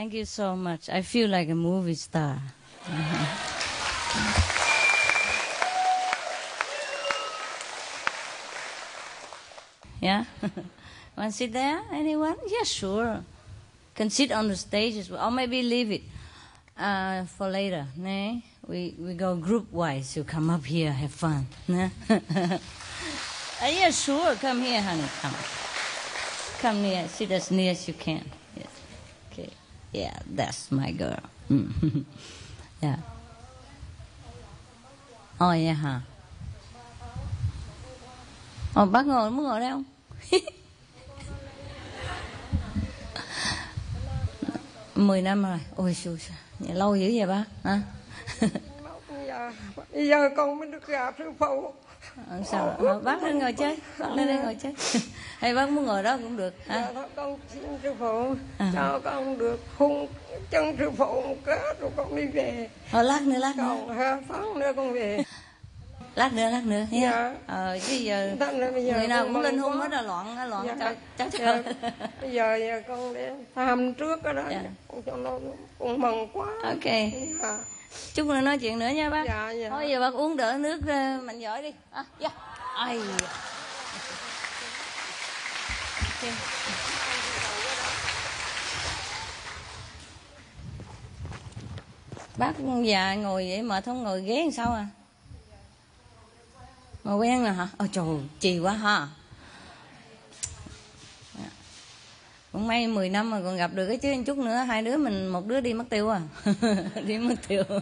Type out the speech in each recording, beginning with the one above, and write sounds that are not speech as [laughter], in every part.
Thank you so much. I feel like a movie star. [laughs] Yeah? [laughs] Want to sit there? Anyone? Yeah, sure. Can sit on the stage as well. Or maybe leave it uh, for later. Nah? We, we go group wise. You come up here, have fun. [laughs] Uh, yeah, sure. Come here, honey. Come. Come near. Sit as near as you can. Yeah, that's my girl. Mm. [laughs] yeah. Oh, yeah, huh? Ồ, bác ngồi muốn ngồi đây không? [laughs] Mười năm rồi. Ôi xui lâu dữ vậy bác? Hả? [laughs] giờ, giờ con mới được gặp sư phụ. À, sao à, bác lên ngồi chơi bác lên đây ngồi chơi [laughs] hay bác muốn ngồi đó cũng được hả? Dạ, con xin sư phụ à. cho con được hung chân sư phụ một cái rồi con đi về ờ, lát nữa lát nữa còn sáng nữa con về lát nữa lát nữa nha dạ. ờ chứ giờ, giờ người nào cũng lên hôn hết là loạn loạn dạ. cháu cháu dạ. bây giờ, giờ con để tham trước đó dạ. cho nó con mừng quá ok dạ. Chút nữa nói chuyện nữa nha bác dạ, dạ. thôi giờ bác uống đỡ nước ờ, mạnh giỏi đi à, dạ. ai okay. bác già ngồi vậy mà không ngồi ghế làm sao à mà quen rồi hả ôi trời chì quá ha cũng may 10 năm mà còn gặp được cái chứ chút nữa hai đứa mình một đứa đi mất tiêu à. [laughs] Đi mất tiêu. [laughs]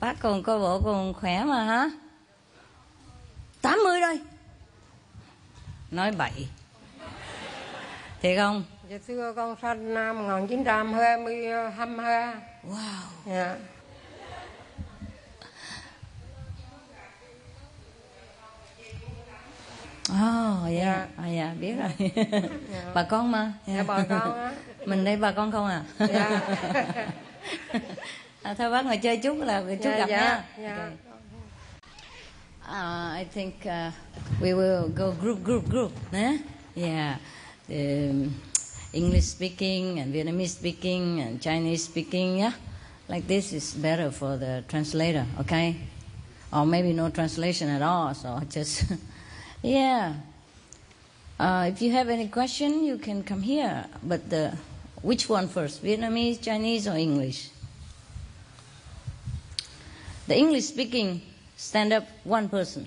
Bác còn coi bộ còn khỏe mà hả? 80 rồi. Nói bậy. Thiệt không? Dạ xưa con sinh năm 1922 wow. Dạ Oh, dạ, yeah. à, dạ biết rồi. [laughs] dạ. bà con mà. Dạ, bà con á. [laughs] Mình đây bà con không à? Dạ. [laughs] à, thôi bác ngồi chơi chút là chút dạ, gặp dạ, nha. Dạ. Okay. Uh, I think uh, we will go group, group, group. Eh? Yeah. The English speaking and Vietnamese speaking and Chinese speaking, yeah? Like this is better for the translator, okay? Or maybe no translation at all, so just Yeah. Uh, if you have any question, you can come here. But the, which one first? Vietnamese, Chinese, or English? The English speaking, stand up one person.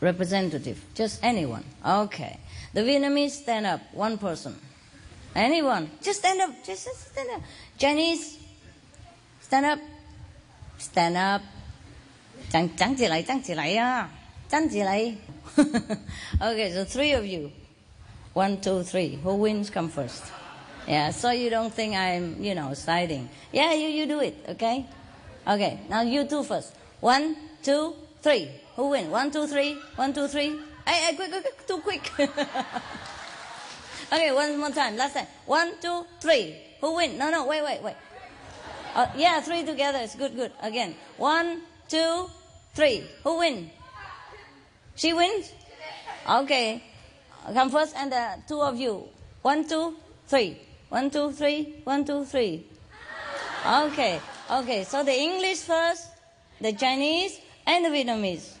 Representative. Just anyone. Okay. The Vietnamese, stand up one person. Anyone. Just stand up. Just stand up. Chinese, stand up. Stand up. Chẳng, chẳng chỉ lại, chẳng chỉ lại à. Chẳng lại. [laughs] okay, so three of you. One, two, three. Who wins come first. Yeah, so you don't think I'm, you know, siding. Yeah, you, you do it, okay? Okay, now you two first. One, two, three. Who win? One, two, three. One, two, three. Hey, hey, quick, quick, quick, too quick. [laughs] okay, one more time. Last time. One, two, three. Who win? No, no, wait, wait, wait. Uh, yeah, three together. It's good, good. Again. One, two, three. Who win? She wins? Okay. Come first and the two of you. One, two, three. One, two, three. One, two, three. Okay. Okay. So the English first, the Chinese, and the Vietnamese.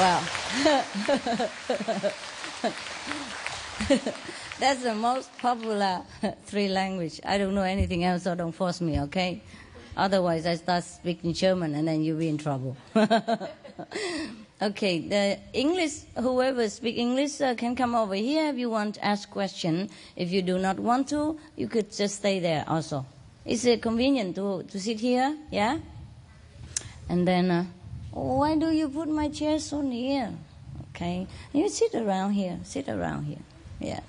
Wow. [laughs] that's the most popular [laughs] three language. I don't know anything else, so don't force me, okay? Otherwise, I start speaking German and then you'll be in trouble. [laughs] okay, the English, whoever speak English uh, can come over here if you want to ask question. If you do not want to, you could just stay there also. Is it convenient to, to sit here? Yeah? And then, uh, why do you put my chair so near? Okay, you sit around here, sit around here. Yeah.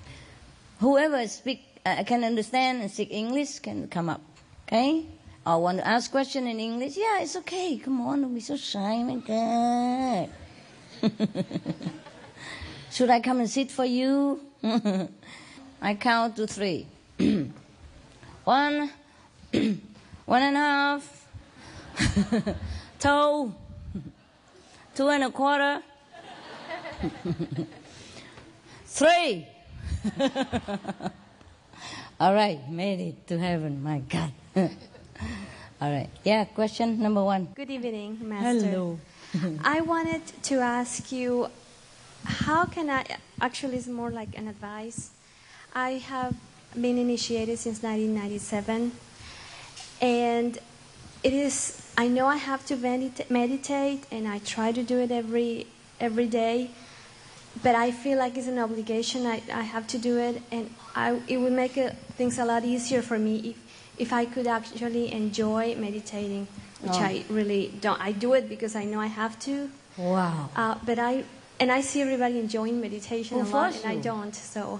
Whoever speak, uh, can understand and speak English can come up. Okay? I want to ask question in English. Yeah, it's okay. Come on, don't be so shy, my God. [laughs] Should I come and sit for you? [laughs] I count to three. [clears throat] one, [clears throat] one and a half, [laughs] two, two and a quarter, three. All right, made it to heaven, my God. All right, yeah, question number one. Good evening, Master. Hello. [laughs] I wanted to ask you how can I actually it's more like an advice. I have been initiated since 1997 and it is I know I have to medita- meditate and I try to do it every every day but I feel like it's an obligation. I, I have to do it, and I, it would make uh, things a lot easier for me if, if I could actually enjoy meditating, which Oh. I really don't. I do it because I know I have to, Wow. uh, but I and I see everybody enjoying meditation Who a lot, and I don't. So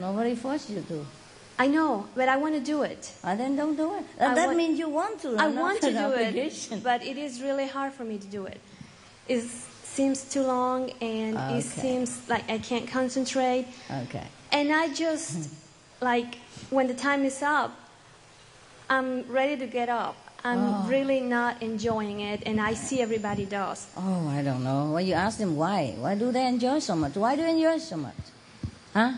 Nobody forced you to. I know, but I want to do it. Uh, then don't do it. I that want- means you want to. I want to do it, but it is really hard for me to do it. It seems too long, and Okay. it seems like I can't concentrate. Okay. And I just, like, when the time is up, I'm ready to get up. I'm Oh. really not enjoying it, and I see everybody does. Oh, I don't know. Well, you ask them why. Why do they enjoy so much? Why do you enjoy so much? Huh?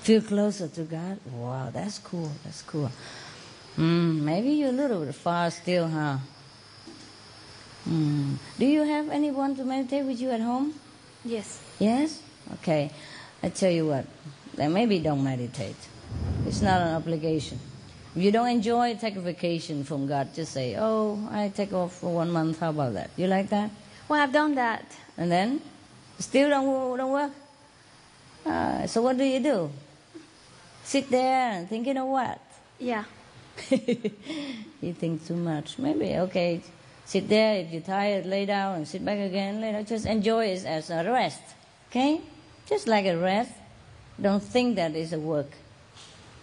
Feel closer to God. Wow, that's cool. That's cool. Hmm, maybe you're a little bit far still, huh? Hmm. Do you have anyone to meditate with you at home? Yes. Yes? Okay. I tell you what, then maybe don't meditate. It's not an obligation. If you don't enjoy, take a vacation from God. Just say, oh, I take off for one month. How about that? You like that? Well, I've done that. And then? Still don't, don't work? Uh, so what do you do? Sit there and thinking of what? Yeah. [laughs] you think too much. Maybe, okay, sit there. If you're tired, lay down and sit back again. Lay down. Just enjoy it as a rest. Okay? Just like a rest. Don't think that is a work.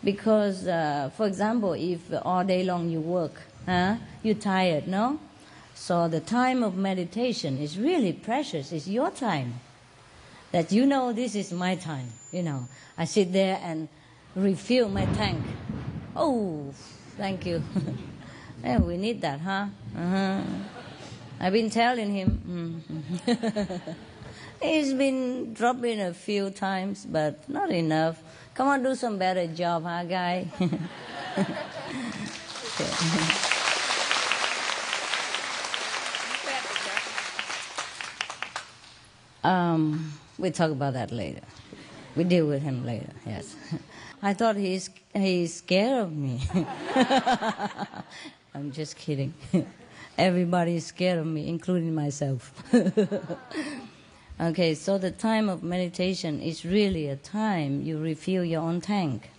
Because, uh, for example, if all day long you work, huh, you're tired, no? So the time of meditation is really precious. It's your time. That you know this is my time. You know, I sit there and refill my tank. Oh, thank you. [laughs] yeah, we need that, huh? Uh-huh. I've been telling him. mm. [laughs] He's been dropping a few times, but not enough. Come on, do some better job, huh, guy? [laughs] Um, we talk about that later. We deal with him later. Yes. I thought he's he's scared of me. [laughs] I'm just kidding. [laughs] Everybody is scared of me, including myself. Okay, so the time of meditation is really a time you refill your own tank.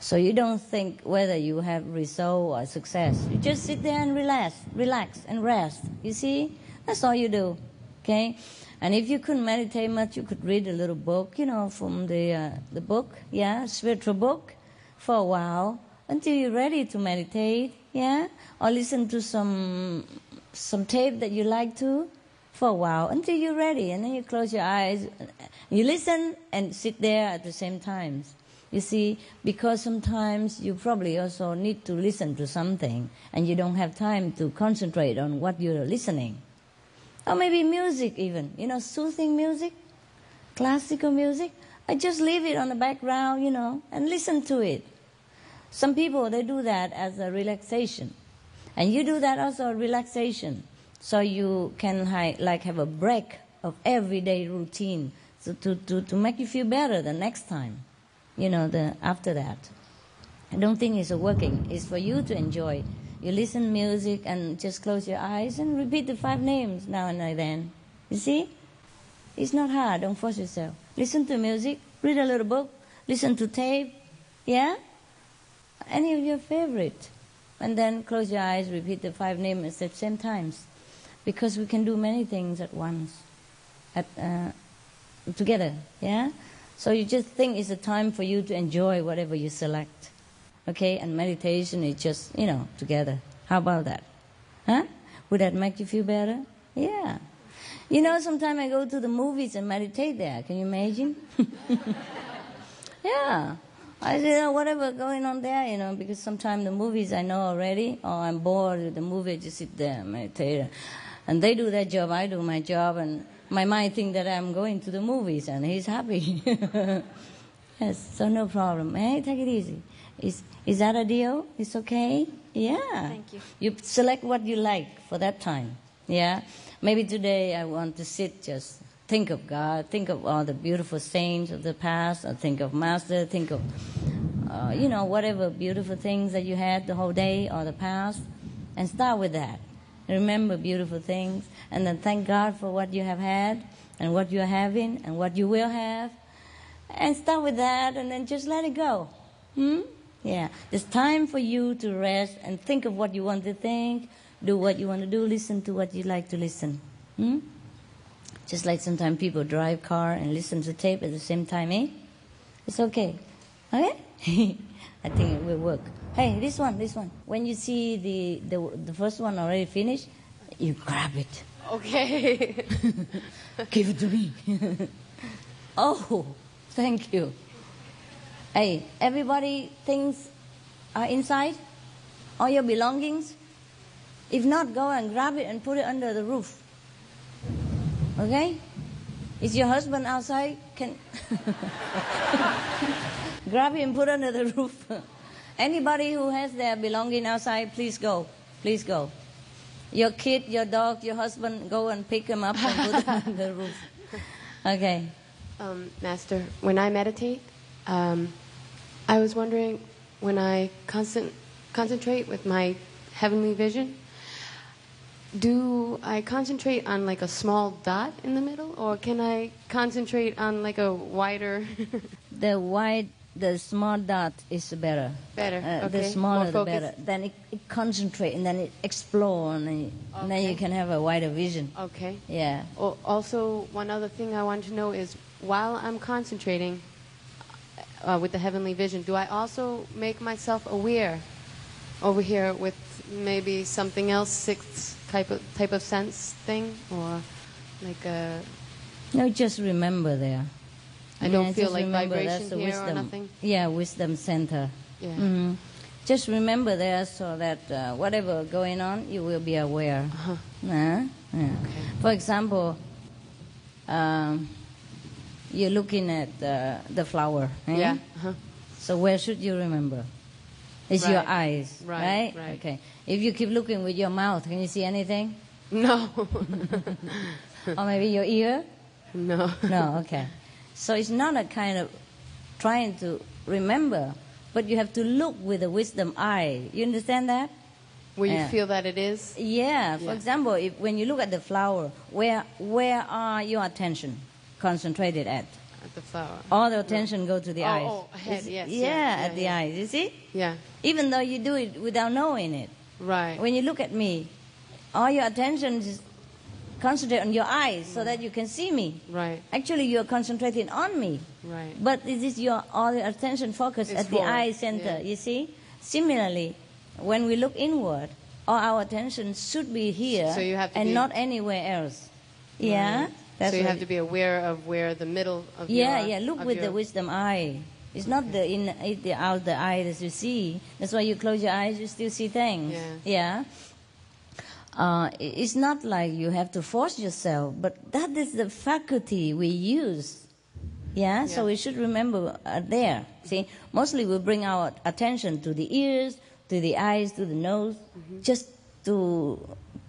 So you don't think whether you have result or success. You just sit there and relax, relax and rest. You see, that's all you do. Okay, and if you couldn't meditate much, you could read a little book, you know, from the uh, the book, yeah, spiritual book, for a while until you're ready to meditate, yeah, or listen to some some tape that you like to for a while until you're ready, and then you close your eyes, you listen and sit there at the same time. You see, because sometimes you probably also need to listen to something, and you don't have time to concentrate on what you're listening. Or maybe music, even, you know, soothing music, classical music. I just leave it on the background, you know, and listen to it. Some people, they do that as a relaxation. And you do that also relaxation. So you can hi- like have a break of everyday routine so to, to, to make you feel better the next time, you know, the, after that. I don't think it's working. It's for you to enjoy. You listen music and just close your eyes and repeat the five names now and then. You see? It's not hard. Don't force yourself. Listen to music. Read a little book. Listen to tape. Yeah? Any of your favorite. And then close your eyes. Repeat the five names at the same times. Because we can do many things at once. At, uh, together. Yeah? So you just think it's a time for you to enjoy whatever you select. Okay, and meditation is just, you know, together. How about that? Huh? Would that make you feel better? Yeah. You know, sometimes I go to the movies and meditate there. Can you imagine? [laughs] yeah. I you know, whatever going on there, you know, because sometimes the movies I know already, or I'm bored with the movie, I just sit there and meditate. And they do their job, I do my job, and my mind think that I'm going to the movies and he's happy. [laughs] yes, so no problem. Hey, take it easy. Is, is that a deal? It's okay? Yeah. Thank you. You select what you like for that time. Yeah. Maybe today I want to sit just think of God, think of all the beautiful saints of the past, or think of Master, think of, uh, you know, whatever beautiful things that you had the whole day or the past, and start with that. Remember beautiful things, and then thank God for what you have had, and what you are having, and what you will have, and start with that, and then just let it go. Hmm? Yeah. It's time for you to rest and think of what you want to think, do what you want to do, listen to what you like to listen. Hmm? Just like sometimes people drive car and listen to tape at the same time, eh? It's okay. Okay? [laughs] I think it will work. Hey, this one, this one. When you see the, the, the first one already finished, you grab it. Okay. [laughs] Give it to me. [laughs] oh, thank you. Hey, everybody things are inside? All your belongings? If not, go and grab it and put it under the roof. Okay? Is your husband outside? Can [laughs] grab him, put under the [laughs] roof. Anybody who has their belonging outside, please go. Please go. Your kid, your dog, your husband, go and pick them up and put them [laughs] under the roof. Okay. Um, Master, when I meditate, um, I was wondering when I concent- concentrate with my heavenly vision, do I concentrate on like a small dot in the middle, or can I concentrate on like a wider? [laughs] The wide, the small dot is better. Better, Uh, The okay. smaller, More the better. Then it, it concentrate and then it explore and then, and then you can have a wider vision. okay. Yeah. Al- Also, one other thing I want to know is while I'm concentrating uh, with the heavenly vision, do I also make myself aware over here with maybe something else, sixth type of type of sense thing, or like a No, just remember there. I don't Yeah, feel like remember vibration that's the here or wisdom. nothing? Yeah, wisdom center. Yeah. hmm Just remember there so that uh, whatever going on, you will be aware. Uh-huh. Huh? Yeah. For example, um, you're looking at uh, the flower. eh? Yeah. Uh-huh. So where should you remember? It's your eyes, Right, right? right. Okay. If you keep looking with your mouth, can you see anything? No. [laughs] or maybe your ear? no. No, okay. [laughs] So it's not a kind of trying to remember, but you have to look with a wisdom eye. You understand that? Where you Yeah. feel that it is. Yeah. For Yeah. example, if, when you look at the flower, where where are your attention concentrated at? At the flower. All the attention go to the Oh, eyes. oh, ahead, Is- yes, Yeah, yeah, at the eyes. You see? Yeah. Even though you do it without knowing it. Right. When you look at me, all your attention is concentrated on your eyes so that you can see me. Right. Actually, you're concentrating on me. Right. But it is your all your attention focused at the eye center. yeah. You see. Similarly, when we look inward, all our attention should be here So and be- not anywhere else. Yeah. Right. That's so you have to be aware of where the middle of Yeah, your yeah. Look with your- the wisdom eye. It's not the in it, the out the eye that you see. That's why you close your eyes, you still see things. Yeah. Yeah. Uh, it's not like you have to force yourself, but that is the faculty we use. Yeah, so we should remember uh, there. See, mostly we bring our attention to the ears, to the eyes, to the nose, Mm-hmm. just to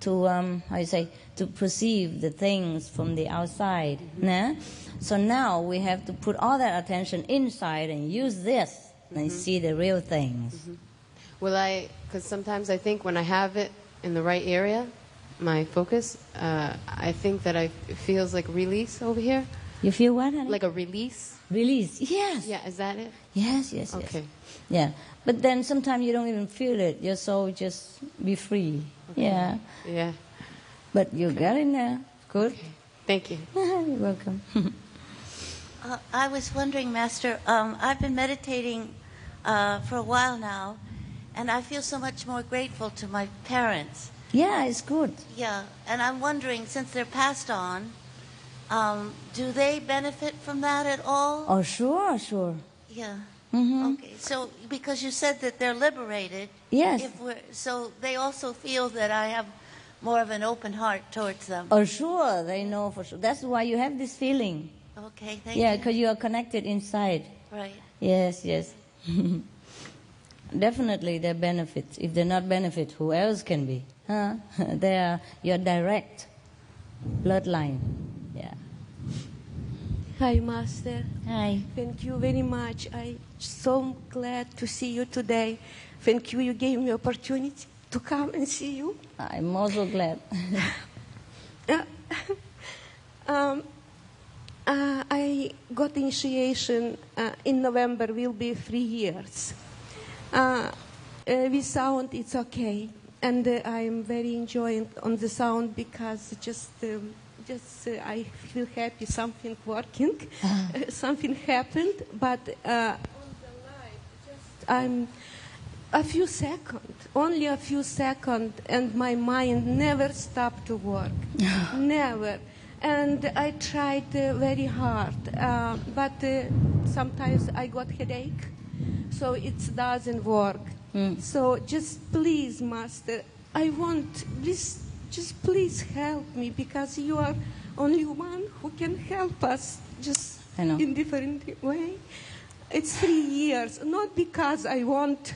to um, how you say to perceive the things from the outside. Mm-hmm. nah? So now we have to put all that attention inside and use this Mm-hmm. and see the real things. Well, I? Because sometimes I think when I have it in the right area, my focus, uh, I think that I it feels like release over here, You feel what? honey? like a release. release. Yes. Yeah, is that it? Yes. Yes. Yes. Okay. Yeah. But then sometimes you don't even feel it. Your soul just be free. Yeah. Yeah. But you got in there. Good. Thank you. [laughs] You're welcome. [laughs] Uh, I was wondering, Master, um, I've been meditating uh, for a while now, and I feel so much more grateful to my parents. yeah, it's good. Yeah, and I'm wondering, since they're passed on, um, do they benefit from that at all? Oh, sure, sure. Yeah. hmm Okay. So, because you said that they're liberated, Yes. if we're, so they also feel that I have more of an open heart towards them. Oh, sure, they know for sure. That's why you have this feeling. Okay, thank Yeah, you. because you are connected inside. Right. Yes, yes. [laughs] Definitely, they're benefits. If they're not benefit, who else can be? Huh? [laughs] they are your direct bloodline. Yeah. Hi, Master. Hi. Thank you very much. I'm so glad to see you today. Thank you. You gave me opportunity to come and see you. I'm also glad. Uh, [laughs] [laughs] um, uh, I got initiation uh, in November. Will be three years. Uh, uh, with sound, it's okay, and uh, I am very enjoying on the sound because just. Um, just uh, I feel happy something working, Uh, [laughs] something happened, but uh, on the light, just I'm a few seconds, only a few seconds, and my mind never stopped to work, [laughs] never. And I tried uh, very hard, uh, but uh, sometimes I got headache, so it doesn't work. Hmm. So just please, Master, I want please, just please help me because you are only one who can help us, just I know. in different way. It's three years, not because I want,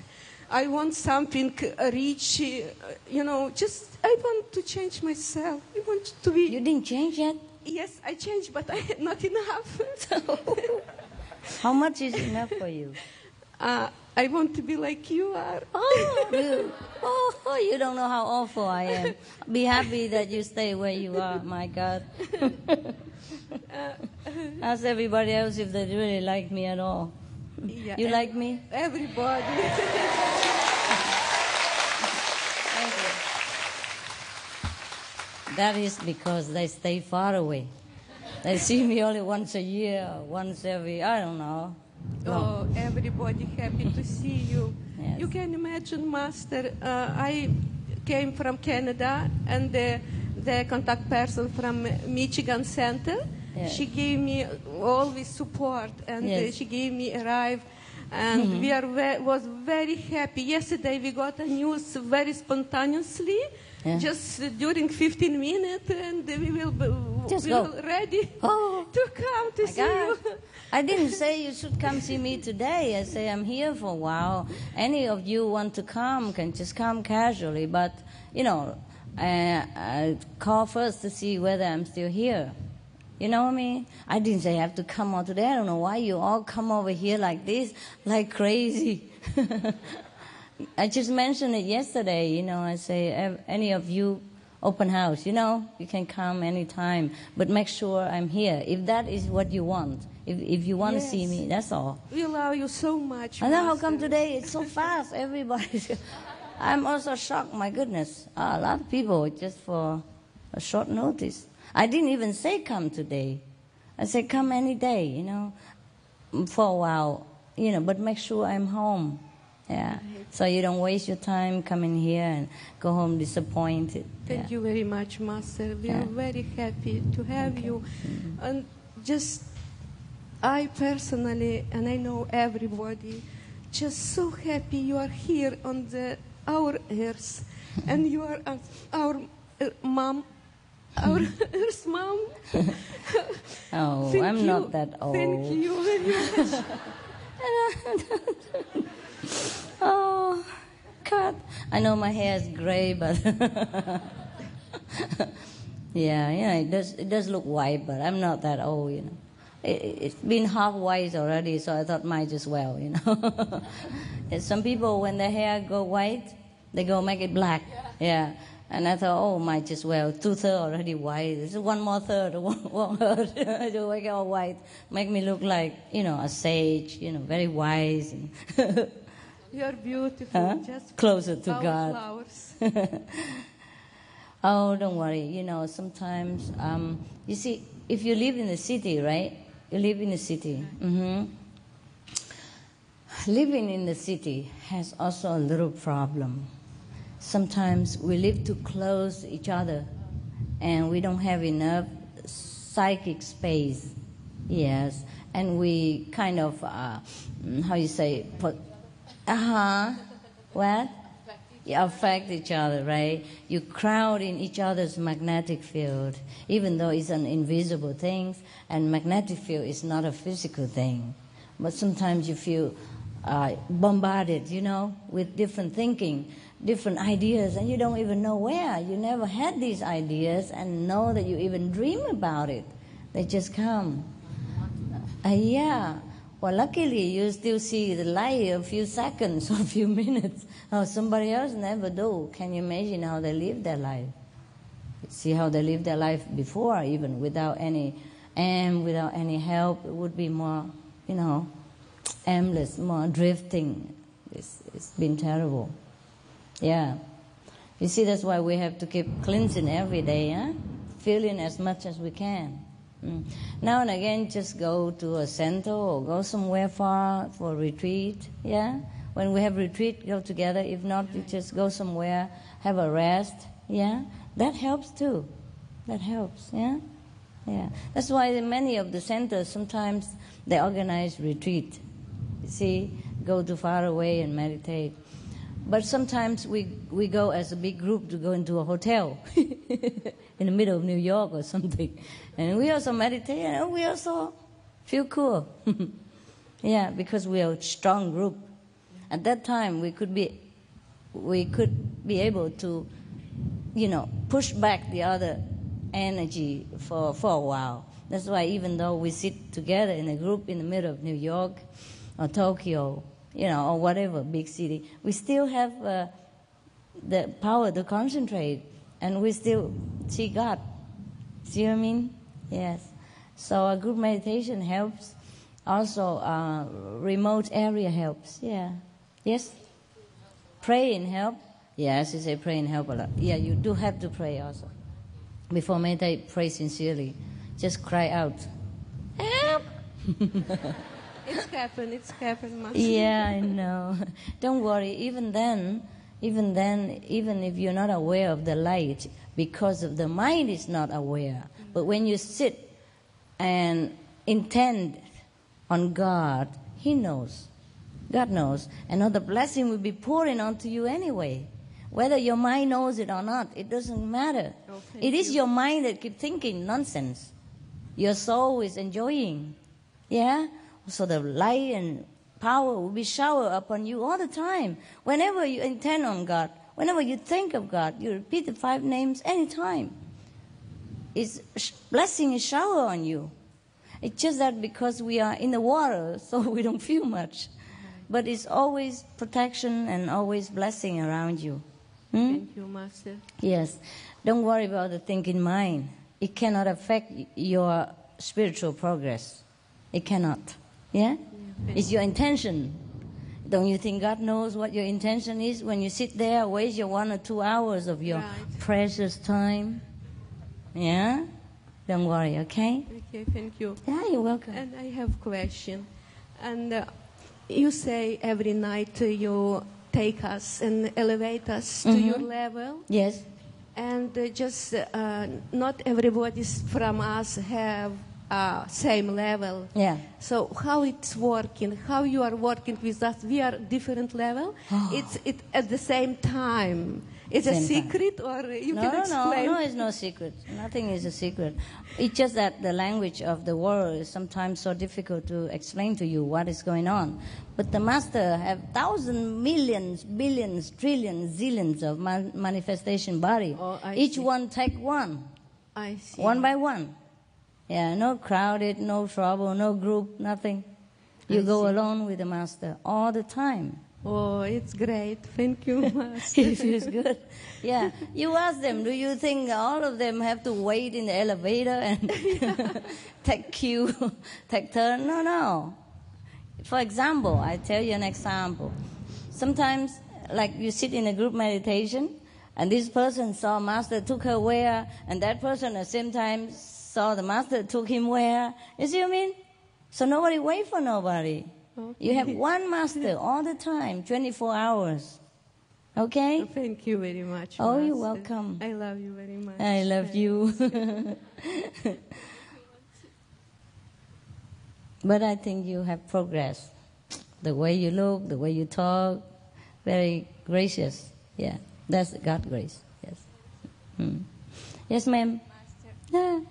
I want something rich, you know. Just I want to change myself. I want to be. You didn't change yet? Yes, I changed, but I, not enough. [laughs] How much is enough for you? [laughs] uh, I want to be like you are. [laughs] Oh, you, oh, you don't know how awful I am. Be happy that you stay where you are, my God. Ask everybody else if they really like me at all. Yeah, You like me? Everybody. [laughs] Thank you. That is because they stay far away. They see me only once a year, once every, I don't know. Oh, everybody happy to see you. Yes. You can imagine, Master, uh, I came from Canada and the, the contact person from Michigan Center, Yeah. she gave me always support and uh, Yes. She gave me a ride and we are ve- was very happy. Yesterday we got a news very spontaneously, Yeah. just during 15 minutes and we will be Just go. ready Oh. to come to see you. I didn't say you should come see me today. I say I'm here for a while. Any of you want to come can just come casually, but you know, I, I call first to see whether I'm still here. You know what I mean? I didn't say I have to come out today. I don't know why you all come over here like this, like crazy. [laughs] I just mentioned it yesterday. You know, I say any of you open house. You know, you can come anytime, but make sure I'm here. If that is what you want, if if you want to see me, that's all. We love you so much. I know how come today it's so fast. [laughs] Everybody, [laughs] I'm also shocked. My goodness, ah, a lot of people just for a short notice. I didn't even say come today. I said come any day. You know, for a while. You know, but make sure I'm home. Yeah. So you don't waste your time coming here and go home disappointed. Thank Yeah. you very much, Master. We are very happy to have you. And just, I personally, and I know everybody, just so happy you are here on the our earth, and you are uh, our uh, mom, our [laughs] earth mom. [laughs] Oh, Thank I'm you. not that old. Thank you very much. [laughs] Oh, God. I know my hair is gray, but [laughs] yeah, yeah, it does. It does look white, but I'm not that old, you know. It, it's been half white already, so I thought might as well, you know. [laughs] Some people, when their hair go white, they go make it black. Yeah. And I thought, oh, might as well. Two thirds already white. This is one more third, [laughs] one, one third to make it all white. Make me look like, you know, a sage, you know, very wise. And you are beautiful. Huh? Just Closer to God. flowers. [laughs] oh, don't worry. You know, sometimes, um, you see, if you live in the city, right? You live in the city. hmm Living in the city has also a little problem. Sometimes we live too close to each other and we don't have enough psychic space. Yes. And we kind of, uh, how you say, put, uh huh. What? you affect each other, right? You crowd in each other's magnetic field, even though it's an invisible thing, and magnetic field is not a physical thing. But sometimes you feel uh, bombarded, you know, with different thinking, different ideas, and you don't even know where. You never had these ideas and know that you even dream about it. They just come. Uh, yeah. Well, luckily, you still see the light a few seconds [laughs] or a few minutes. Oh, somebody else never do. Can you imagine how they live their life? See how they live their life before, even without any aim, without any help. It would be more, you know, aimless, more drifting. It's, it's been terrible. Yeah. You see, that's why we have to keep cleansing every day, huh? Feeling as much as we can. Mm. Now and again, just go to a center or go somewhere far for retreat. Yeah, when we have retreat, go together. If not, you just go somewhere, have a rest. Yeah, that helps too. That helps. Yeah, yeah. That's why many of the centers sometimes they organize retreat. You see, go to far away and meditate. But sometimes we, we go as a big group to go into a hotel [laughs] in the middle of New York or something. And we also meditate and we also feel cool. [laughs] yeah, because we are a strong group. At that time, we could be, we could be able to, you know, push back the other energy for, for a while. That's why even though we sit together in a group in the middle of New York or Tokyo, you know, or whatever big city, we still have uh, the power to concentrate and we still see God. See what I mean? Yes. So a group meditation helps. Also, uh, remote area helps. Yeah. Yes? Praying help. Yes, you say praying help a lot. Yeah, you do have to pray also. Before meditate, pray sincerely. Just cry out. Help! [laughs] It's happened. It's happened, Master. Yeah, I know. [laughs] Don't worry. Even then, even then, even if you're not aware of the light, because of the mind is not aware. But when you sit and intend on God, He knows. God knows. And all the blessing will be pouring onto you anyway. Whether your mind knows it or not, it doesn't matter. Oh, it is you. your mind that keeps thinking nonsense. Your soul is enjoying. Yeah? So the light and power will be showered upon you all the time. Whenever you intend on God, whenever you think of God, you repeat the five names anytime. It's blessing is shower on you. It's just that because we are in the water, [laughs] so we don't feel much. But it's always protection and always blessing around you. Hmm? Thank you, Master. Yes. Don't worry about the thinking mind. It cannot affect your spiritual progress. It cannot. Yeah? It's your intention. Don't you think God knows what your intention is when you sit there, waste your one or two hours of your Right. precious time? Yeah? Don't worry, okay? Okay, thank you. Yeah, you're welcome. And I have question. And uh, you say every night you take us and elevate us to Mhm. your level. Yes? And uh, just uh, not everybody from us have uh, same level. Yeah. So how it's working? How you are working with us? We are different level. [gasps] it's it at the same time. It's a Same time. secret, or you no, can no, explain? no, it's no secret. Nothing is a secret. It's just that the language of the world is sometimes so difficult to explain to you what is going on. But the master have thousands, millions, billions, trillions, zillions of man- manifestation body. Oh, I Each see. one take one, I see. one by one. Yeah, no crowded, no trouble, no group, nothing. You I go see. alone with the master all the time. Oh, it's great. Thank you, [laughs] Master. it feels good. Yeah. You ask them, do you think all of them have to wait in the elevator and [laughs] take queue, [laughs] take turn? No, no. For example, I tell you an example. Sometimes, like you sit in a group meditation, and this person saw master took her where, and that person at the same time saw the master took him where. You see what I mean? So nobody wait for nobody. You have one master all the time, 24 hours. Okay? Thank you very much. Oh, you're welcome. I love you very much. I love you. [laughs] but I think you have progressed. The way you look, the way you talk, very gracious. Yeah, that's God grace. Yes. Hmm. Yes, ma'am. Yeah. Um,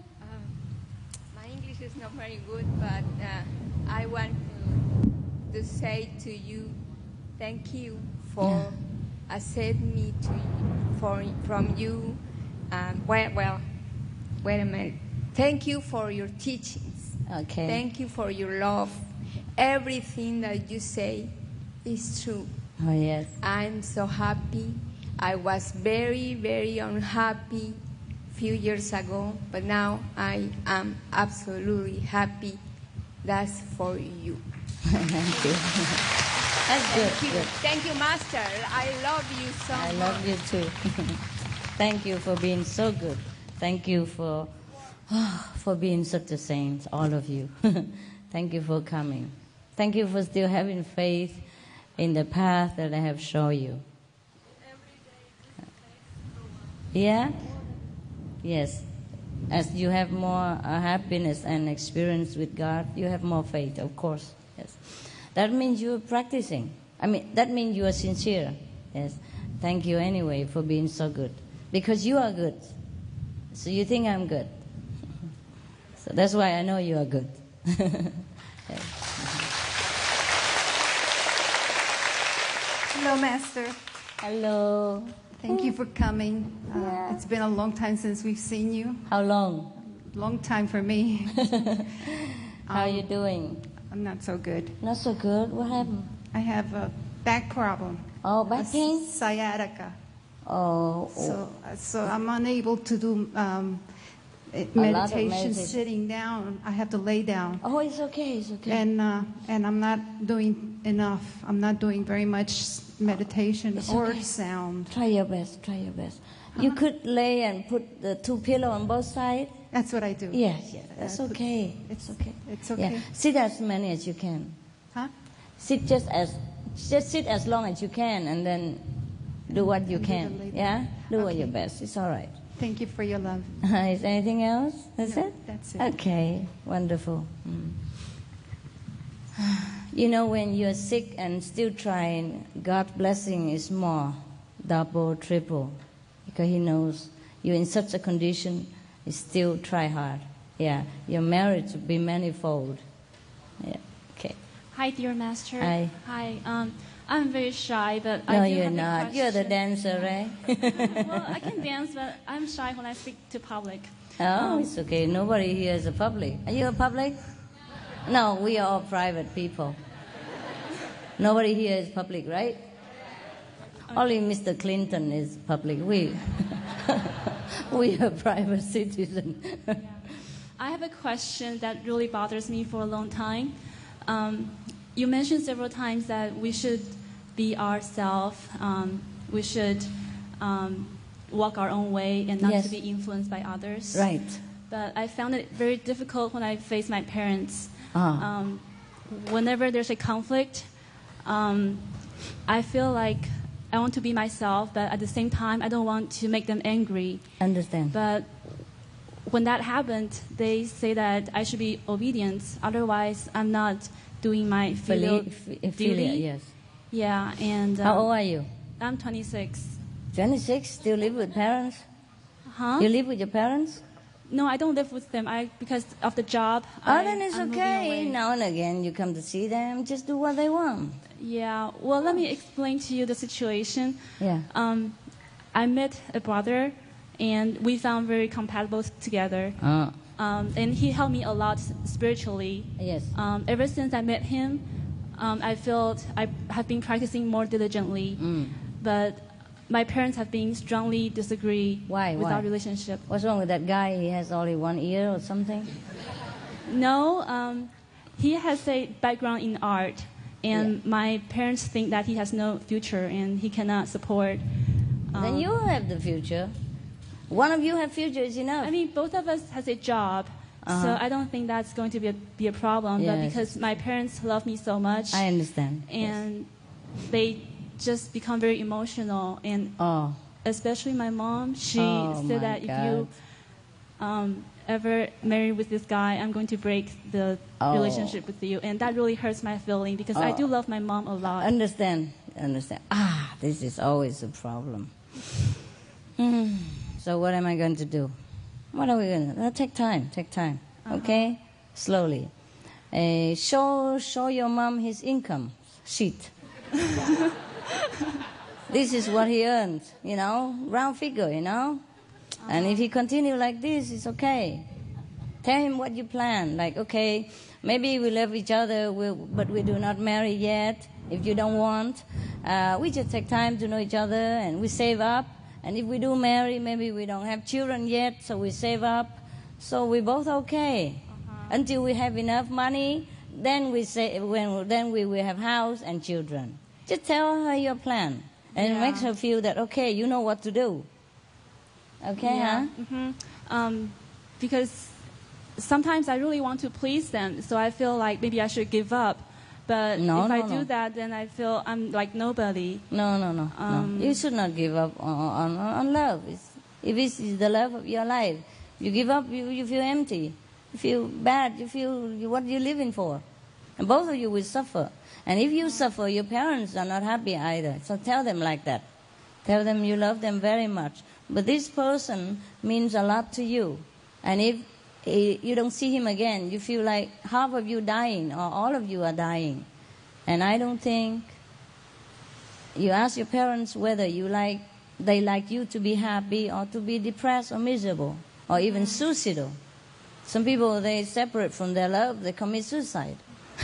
my English is not very good, but uh, I want to, to say to you, thank you for Yeah. accepting me to for from you. Um, well, well, wait a minute. Thank you for your teachings. Okay. Thank you for your love. Everything that you say is true. Oh yes. I'm so happy. I was very, very unhappy few years ago, but now I am absolutely happy. That's for you. [laughs] Thank you. That's good. Thank you. good. Thank you, Master. I love you so I much. love you too. [laughs] Thank you for being so good. Thank you for [sighs] for being such a saint, all of you. [laughs] Thank you for coming. Thank you for still having faith in the path that I have shown you. Yeah? Yes. As you have more uh, happiness and experience with God, you have more faith, of course. Yes. That means you're practicing. I mean, that means you are sincere. Yes. Thank you anyway for being so good. Because you are good. So you think I'm good. [laughs] So that's why I know you are good. [laughs] Yes. Hello, Master. Hello. Thank you for coming. Uh, Yeah. It's been a long time since we've seen you. How long? Long time for me. [laughs] How Um, you doing? I'm not so good. Not so good. What happened? I have a back problem. Oh, back pain? Sciatica. Oh, So, uh, so I'm unable to do um, lot of meditation meditation. sitting down. I have to lay down. oh, it's okay. It's okay. And, uh, and I'm not doing enough. I'm not doing very much meditation It's or okay. sound. Try your best. Try your best. You could lay and put the two pillow on both sides. That's what I do. Yes, yes. That's Uh, okay. It's okay. It's okay. Yeah. Sit as many as you can. Huh? Sit just as just sit as long as you can, and then do what you And can. Yeah. Do what Okay. your best. It's all right. Thank you for your love. [laughs] Is there anything else? That's No, it? that's it. Okay, wonderful. Mm. [sighs] [sighs] You know, when you're sick and still trying, God's blessing is more, double, triple, because He knows you're in such a condition, you still try hard. Yeah, your merit will be manifold. Yeah, okay. Hi, dear master. Hi. Hi. Um, I'm very shy, but No, I do you're have a not. You're the dancer, right? [laughs] [laughs] well, I can dance, but I'm shy when I speak to public. Oh, Um, it's okay. Nobody here is a public. Are you a public? No, we are all private people. Nobody here is public, right? Only Mr. Clinton is public. We, [laughs] we are private citizens. I have a question that really bothers me for a long time. Um, you mentioned several times that we should be ourselves. Um, we should um, walk our own way and not Yes. to be influenced by others. right. But I found it very difficult when I faced my parents. Ah. Um, whenever there's a conflict, um, I feel like I want to be myself, but at the same time, I don't want to make them angry. Understand. But when that happened, they say that I should be obedient. Otherwise, I'm not doing my filial Fili- duty. Yes. Yeah, and How um, old are you? I'm 26. 26? Still live with parents? Huh? You live with your parents? No, I don't live with them. I because of the job. Oh, I- then it's I'm okay. Now and again, you come to see them. Just do what they want. Yeah. Well, let me explain to you the situation. Yeah. Um, I met a brother, and we found very compatible together. Ah, Um, and he helped me a lot spiritually. yes. Um, ever since I met him, um, I felt I have been practicing more diligently. Mm. But my parents have been strongly disagree Why, with why? our relationship. What's wrong with that guy? He has only one ear or something? No, um, he has a background in art, and my parents think that he has no future and he cannot support. then um, you have the future. One of you have future is enough. I mean, both of us has a job, so Uh-huh. I don't think that's going to be a, be a problem. But because my parents love me so much, I understand. Yes. and they just become very emotional, and Oh, especially my mom, she Oh, said that if you um, ever marry with this guy, I'm going to break the Oh. relationship with you, and that really hurts my feeling because I Oh. do love my mom a lot. understand. Understand. Ah, This is always a problem. Hmm. So what am I going to do? What are we going to? do? Take time. Take time. Okay, slowly. Uh, show show your mom his income sheet. [laughs] [laughs] this is what he earns. You know, round figure. You know, and if he continue like this, it's okay. Tell him what you plan. Like, okay, maybe we love each other, we, but we do not marry yet. If you don't want, uh, we just take time to know each other and we save up. And if we do marry, maybe we don't have children yet, so we save up. So we're both okay until we have enough money. Then we say when then we will have house and children. Just tell her your plan, and it Yeah. makes her feel that okay, you know what to do. Okay, yeah. huh? hmm Um, because sometimes I really want to please them, so I feel like maybe I should give up. But No, if no, I no. do that, then I feel I'm like nobody. No, no, no, Um, no. You should not give up on, on, on love. It's, if it's the love of your life, you give up, you, you feel empty. You feel bad. You feel you, what you're living for. And both of you will suffer. And if you suffer, your parents are not happy either. So tell them like that. Tell them you love them very much. But this person means a lot to you. And if eh, you don't see him again, you feel like half of you dying or all of you are dying. And I don't think you ask your parents whether you like they like you to be happy or to be depressed or miserable or even suicidal. Some people they separate from their love, they commit suicide.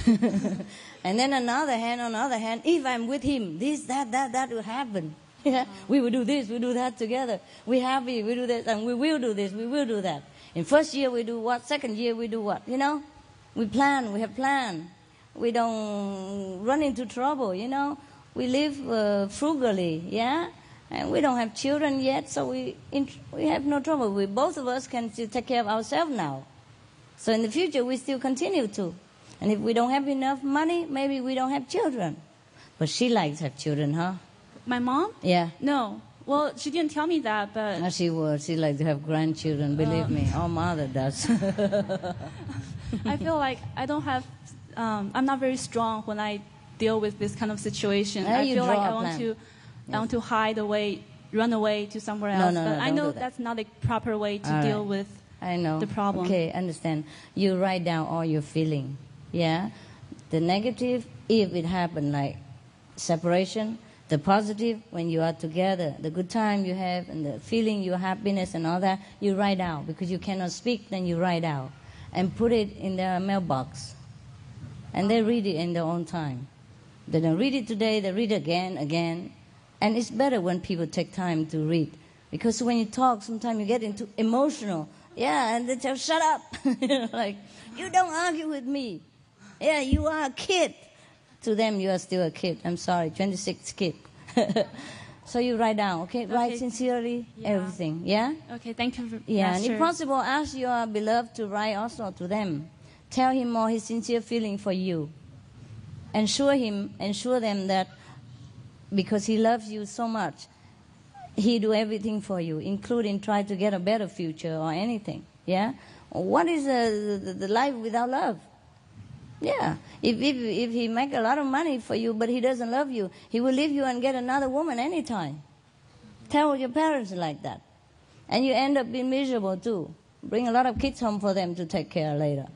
[laughs] and then another hand, on the other hand, if I'm with him, this, that, that, that will happen. [laughs] Yeah, we will do this, we do that together. We happy, we do this, and we will do this, we will do that. In first year we do what, second year we do what, you know? We plan, we have plan. We don't run into trouble, you know? We live uh, frugally, yeah? And we don't have children yet, so we, we have no trouble. We, both of us can take care of ourselves now. So in the future, we still continue to. And if we don't have enough money, maybe we don't have children. But she likes to have children, huh? My mom? Yeah. No. Well, she didn't tell me that, but No, she would. She likes to have grandchildren, believe Uh. me. Our mother does. [laughs] I feel like I don't have. Um, I'm not very strong when I deal with this kind of situation. Yeah, I feel like I want plan. to, I want to hide away, run away to somewhere else. no, but no, I know that. that's not a proper way to All deal right. with. I know. the problem. Okay, understand. You write down all your feeling. Yeah? The negative, if it happened like separation. The positive, when you are together, the good time you have and the feeling, your happiness and all that, you write out. Because you cannot speak, then you write out. And put it in their mailbox. And they read it in their own time. They don't read it today, they read again, again. And it's better when people take time to read. Because when you talk, sometimes you get into emotional. Yeah, and they tell, shut up. you [laughs] know, like, you don't argue with me. Yeah, you are a kid. To them, you are still a kid. I'm sorry, 26 kid. [laughs] so you write down, okay? Write sincerely, Yeah. everything. Yeah? Okay, thank you. Yeah, and if possible, ask your beloved to write also to them. Tell him all his sincere feeling for you. Ensure him, ensure them that because he loves you so much, he do everything for you, including try to get a better future or anything. Yeah. What is uh, the, the life without love? Yeah. If, if if he make a lot of money for you, but he doesn't love you, he will leave you and get another woman anytime. Tell your parents like that. And you end up being miserable too. Bring a lot of kids home for them to take care later.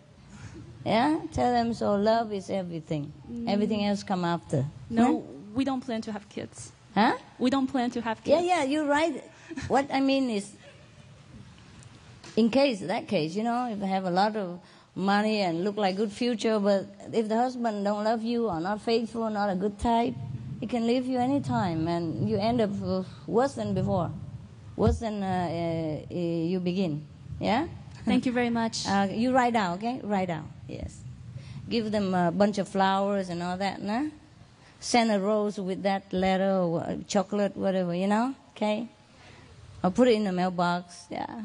Yeah? Tell them so love is everything. Mm. Everything else come after. No, hmm? we don't plan to have kids. Huh? We don't plan to have kids. yeah, yeah, you're right. what I mean is, in case, that case, you know, if you have a lot of money and look like good future, but if the husband don't love you or not faithful, not a good type, he can leave you anytime and you end up uh, worse than before. Worse than uh, uh, uh, you begin. Yeah? Thank you very much. [laughs] Uh, you write down, okay? Write down, yes. Give them a bunch of flowers and all that, nah? Send a rose with that letter or chocolate, whatever, you know? Okay? Or put it in the mailbox, yeah.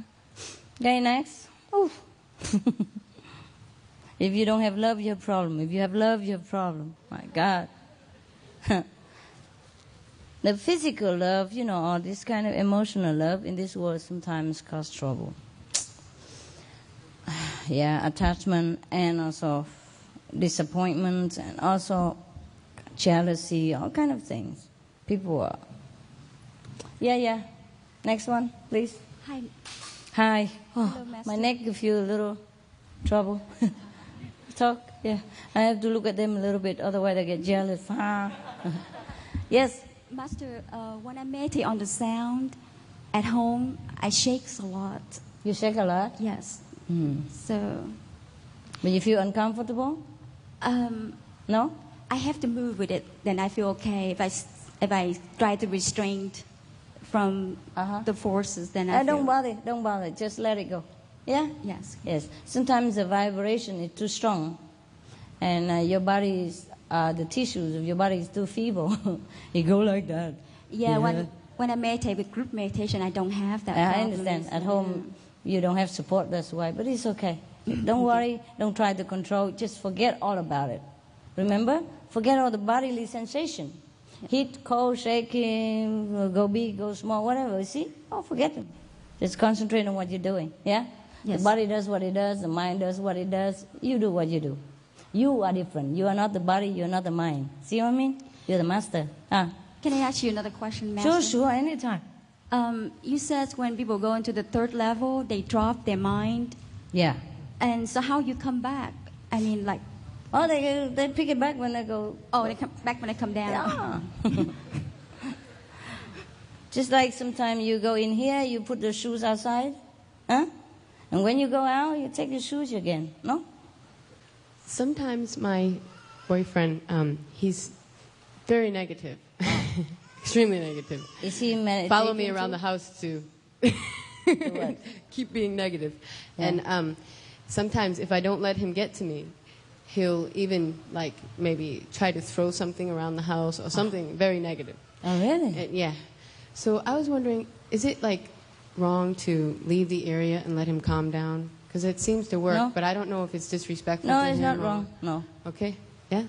Okay, next. Oof. [laughs] if you don't have love, you have problem. If you have love, you have problem. My God. [laughs] the physical love, you know, all this kind of emotional love in this world sometimes cause trouble [sighs] yeah, attachment and also disappointment and also jealousy, all kind of things. People are Yeah, yeah. Next one, please. Hi. Hi. Oh, Hello, my neck you a little trouble. [laughs] Talk. Yeah. I have to look at them a little bit, otherwise I get jealous. Ah. [laughs] yes. Master, uh, when I meditate on the sound at home, I shake a lot. You shake a lot. Yes. Hmm. So, But you feel uncomfortable? um, No. I have to move with it. Then I feel okay. If I if I try to restrain from the forces, then I Uh, feel, don't bother. Don't bother. Just let it go. Yeah. Yes. Yes. Sometimes the vibration is too strong, and uh, your body is uh, the tissues of your body is too feeble. [laughs] you go like that. Yeah, when when I meditate with group meditation, I don't have that. I problem. understand. At home, you don't have support. That's why. But it's okay. don't worry. Don't try to control. Just forget all about it. Remember? Forget all the bodily sensation. Heat, cold, shaking, go big, go small, whatever. You see? Oh, forget them. Just concentrate on what you're doing. Yeah? Yes. The body does what it does. The mind does what it does. You do what you do. You are different. You are not the body. You are not the mind. See what I mean? You're the master. Ah. Can I ask you another question, Master? Sure, sure. Anytime. Um, you said when people go into the third level, they drop their mind. Yeah. And so how you come back? I mean, like. Oh, they they pick it back when they go. Oh, they come back when they come down. Yeah. [laughs] Just like sometimes you go in here, you put the shoes outside, huh? And when you go out, you take your shoes again. No? Sometimes my boyfriend, um, he's very negative, [laughs] extremely negative. Is he meditating Follow me around too? the house to [laughs] keep being negative. Yeah. And um, sometimes if I don't let him get to me, he'll even like maybe try to throw something around the house or something very negative. Oh, really? And, yeah. So I was wondering, is it like wrong to leave the area and let him calm down? Because it seems to work, No. but I don't know if it's disrespectful. No, to it's not wrong. No. Okay. Yeah.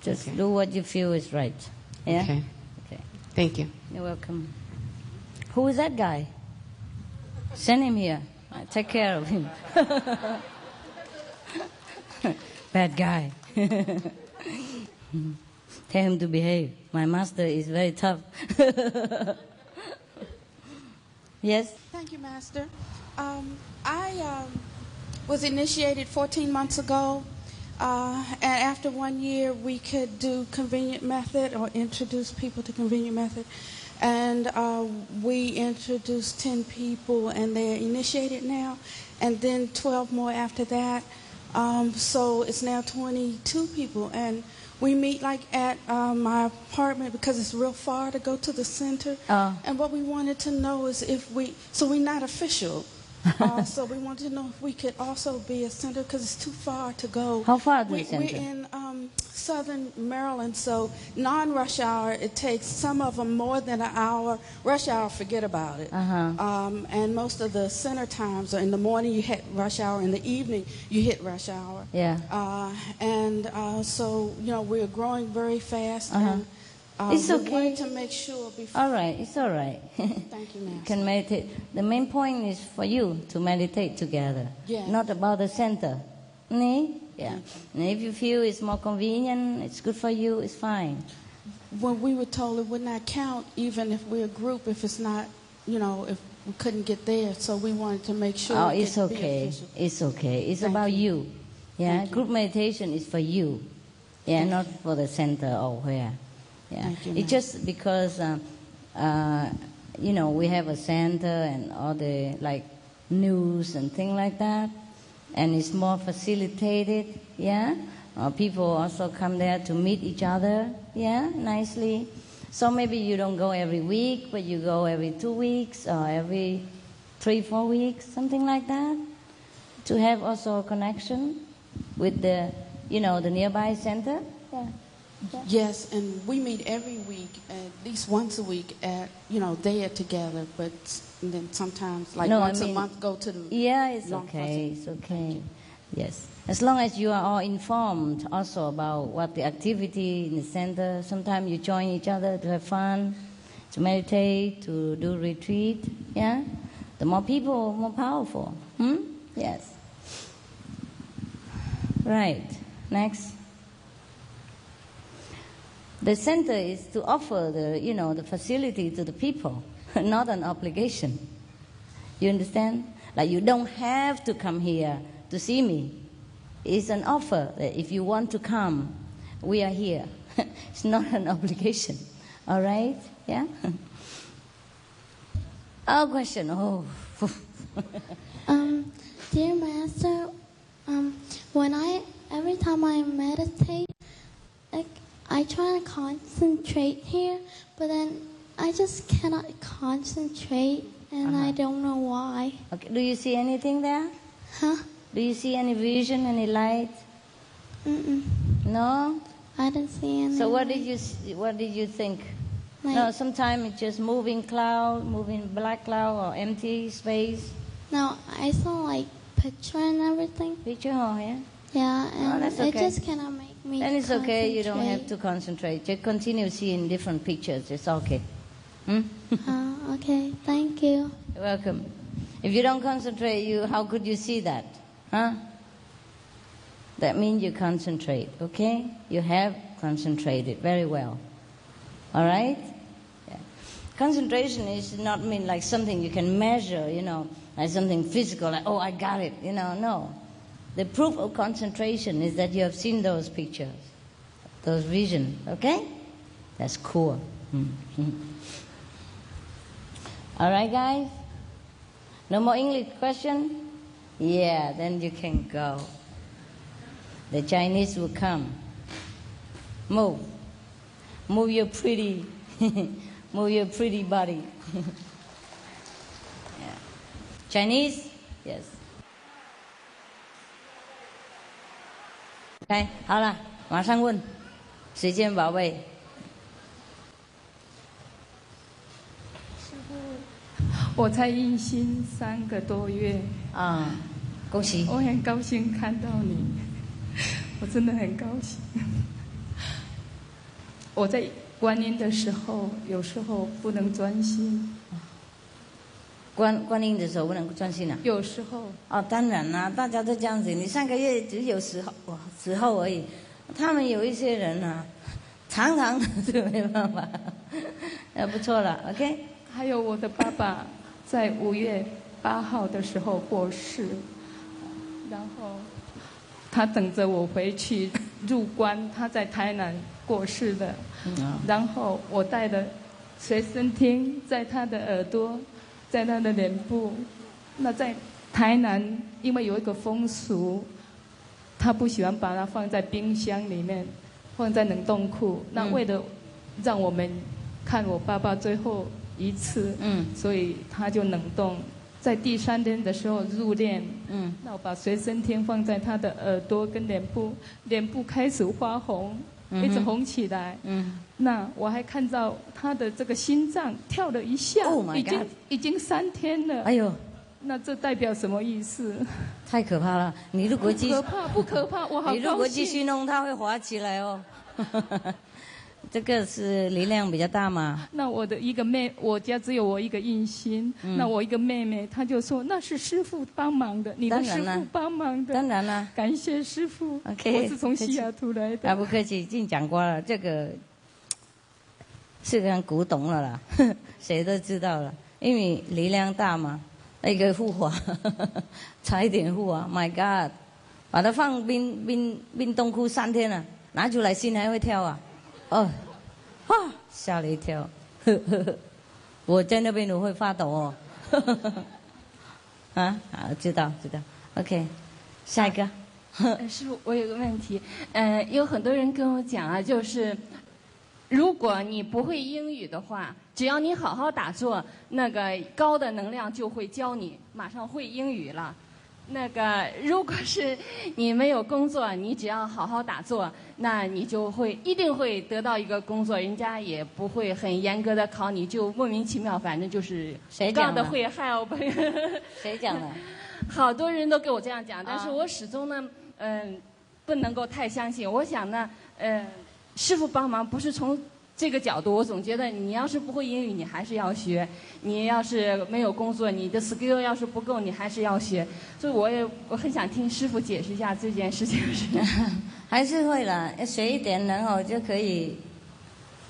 Just Okay. do what you feel is right. Yeah? Okay. Okay. Thank you. You're welcome. Who is that guy? Send him here. I take care of him. [laughs] Bad guy. [laughs] Tell him to behave. My master is very tough. [laughs] yes? Thank you, Master. Um, I um, was initiated 14 months ago, uh, and after one year, we could do convenient method or introduce people to convenient method. And uh, we introduced 10 people, and they're initiated now, and then 12 more after that. Um, so it's now 22 people, and we meet like at uh, my apartment because it's real far to go to the center. Oh. And what we wanted to know is if we, so we're not official. Uh, so we wanted to know if we could also be a center because it's too far to go. How far the we, center? We're in um, southern Maryland, so non-rush hour, it takes some of them more than an hour. Rush hour, forget about it. Uh-huh. Um, and most of the center times are in the morning, you hit rush hour. In the evening, you hit rush hour. Yeah. Uh, and uh, so, you know, we're growing very fast. Uh-huh. And, uh, It's okay. wanted to make sure before. All right, it's all right. [laughs] Thank you, You can meditate. The main point is for you to meditate together, Yes. not about the center. Nee? Yeah. And if you feel it's more convenient, it's good for you, it's fine. when we were told it would not count even if we're a group if it's not you know if we couldn't get there so we wanted to make sure oh, it's okay. It's okay. It's Thank about you. you. Yeah. Thank you. Group meditation is for you. Yeah, Thank not for the center or where. Yeah. Thank you, it's just because, um, uh, you know, we have a center and all the like news and things like that, and it's more facilitated. Yeah. Uh, people also come there to meet each other. Yeah, nicely. So maybe you don't go every week, but you go every two weeks or every three, four weeks, something like that, to have also a connection with the, you know, the nearby center. Yeah. Yes and we meet every week at least once a week at you know there together but and then sometimes like No, I once mean- a month go to the Yeah, it's okay. It's okay. Yes. As long as you are all informed also about what the activity in the center. Sometimes you join each other to have fun, to meditate, to do retreat. Yeah? The more people, more powerful. Hmm? Yes. Right. Next. The center is to offer the, you know, the facility to the people, [laughs] not an obligation. You understand? Like you don't have to come here to see me. It's an offer that if you want to come, we are here. [laughs] it's not an [laughs] obligation. All right? Yeah? oh, question. Oh. Um, dear Master, um, when I every time I meditate, like I try to concentrate here, but then I just cannot concentrate, and I Uh-huh. don't know why. Okay. Do you see anything there? Huh? Do you see any vision, any light? Mm-mm. No. I didn't see any. So what did you what did you think? Like- no, sometimes it's just moving cloud, moving black cloud or empty space. No, I saw like picture and everything. Picture, oh yeah. Yeah, Oh, and that's it okay. just cannot make me. Then it's okay. You don't have to concentrate. Just continue seeing different pictures. It's okay. Hmm? Uh, [laughs] okay, thank you. You're welcome. If you don't concentrate, you how could you see that? Huh? That means you concentrate, okay? You have concentrated very well. All right? Yeah. Concentration is not mean like something you can measure, you know, like something physical, like, oh, I got it, you know, no. The proof of concentration is that you have seen those pictures, those visions, okay? That's cool. [laughs] All right, guys? No more English question? Yeah, then you can go. The Chinese will come. Move. Move your pretty, [laughs] move your pretty body. [laughs] yeah. Chinese? Yes. OK，好了，马上问，时间宝贝。师傅我才印心三个多月啊，恭喜！我很高兴看到你，我真的很高兴。我在观音的时候，有时候不能专心，观观音的时候不能专心啊？有时候哦，当然啦，大家都这样子。你上个月只有时候哇时候而已，他们有一些人啊，常常是没办法，那 [laughs] 不错了，OK。还有我的爸爸在五月八号的时候过世，然后他等着我回去入关，他在台南过世的，嗯然后我带的随身听在他的耳朵，在他的脸部。那在台南，因为有一个风俗，他不喜欢把它放在冰箱里面，放在冷冻库。那嗯为了让我们看我爸爸最后一次，嗯，所以他就冷冻。在第三天的时候入殓，嗯，那我把随身听放在他的耳朵跟脸部，脸部开始发红，一直红起来。嗯，那我还看到他的这个心脏跳了一下 Oh 已经已经三天了。哎呦，那这代表什么意思？太可怕了！你如果继不可怕，不可怕，我好你如果高继续兴。弄，它会滑起来哦。这个是力量比较大嘛？那我的一个妹，我家只有我一个印心。嗯那我一个妹妹，她就说那是师傅帮忙的，你的当然啦师傅帮忙的。当然了，感谢师傅。OK，我是从西雅图来的。啊，不客气，已经讲过了，这个是个古董了啦，[laughs] 谁都知道了，因为力量大嘛，那个护法，[laughs] 差一点护啊，My God，把它放冰冰冰冻库三天了，拿出来心还会跳啊，哦，啊，吓了一跳呵呵，[laughs] 我在那边我会发抖哦，啊，好，知道知道，OK，下一个。师傅，我有个问题，呃，有很多人跟我讲啊，就是如果你不会英语的话，只要你好好打坐，那个高的能量就会教你，马上会英语了。那个如果是你没有工作，你只要好好打坐，那你就会一定会得到一个工作，人家也不会很严格的考你，就莫名其妙，反正就是谁讲的会 help。谁讲的？好多人都跟我这样讲，但是啊我始终呢，嗯、不能够太相信。我想呢，嗯、师傅帮忙不是从这个角度，我总觉得你要是不会英语，你还是要学；你要是没有工作，你的 skill 要是不够，你还是要学。所以我也我很想听师傅解释一下这件事情。[laughs] 还是会啦，要学一点，然后就可以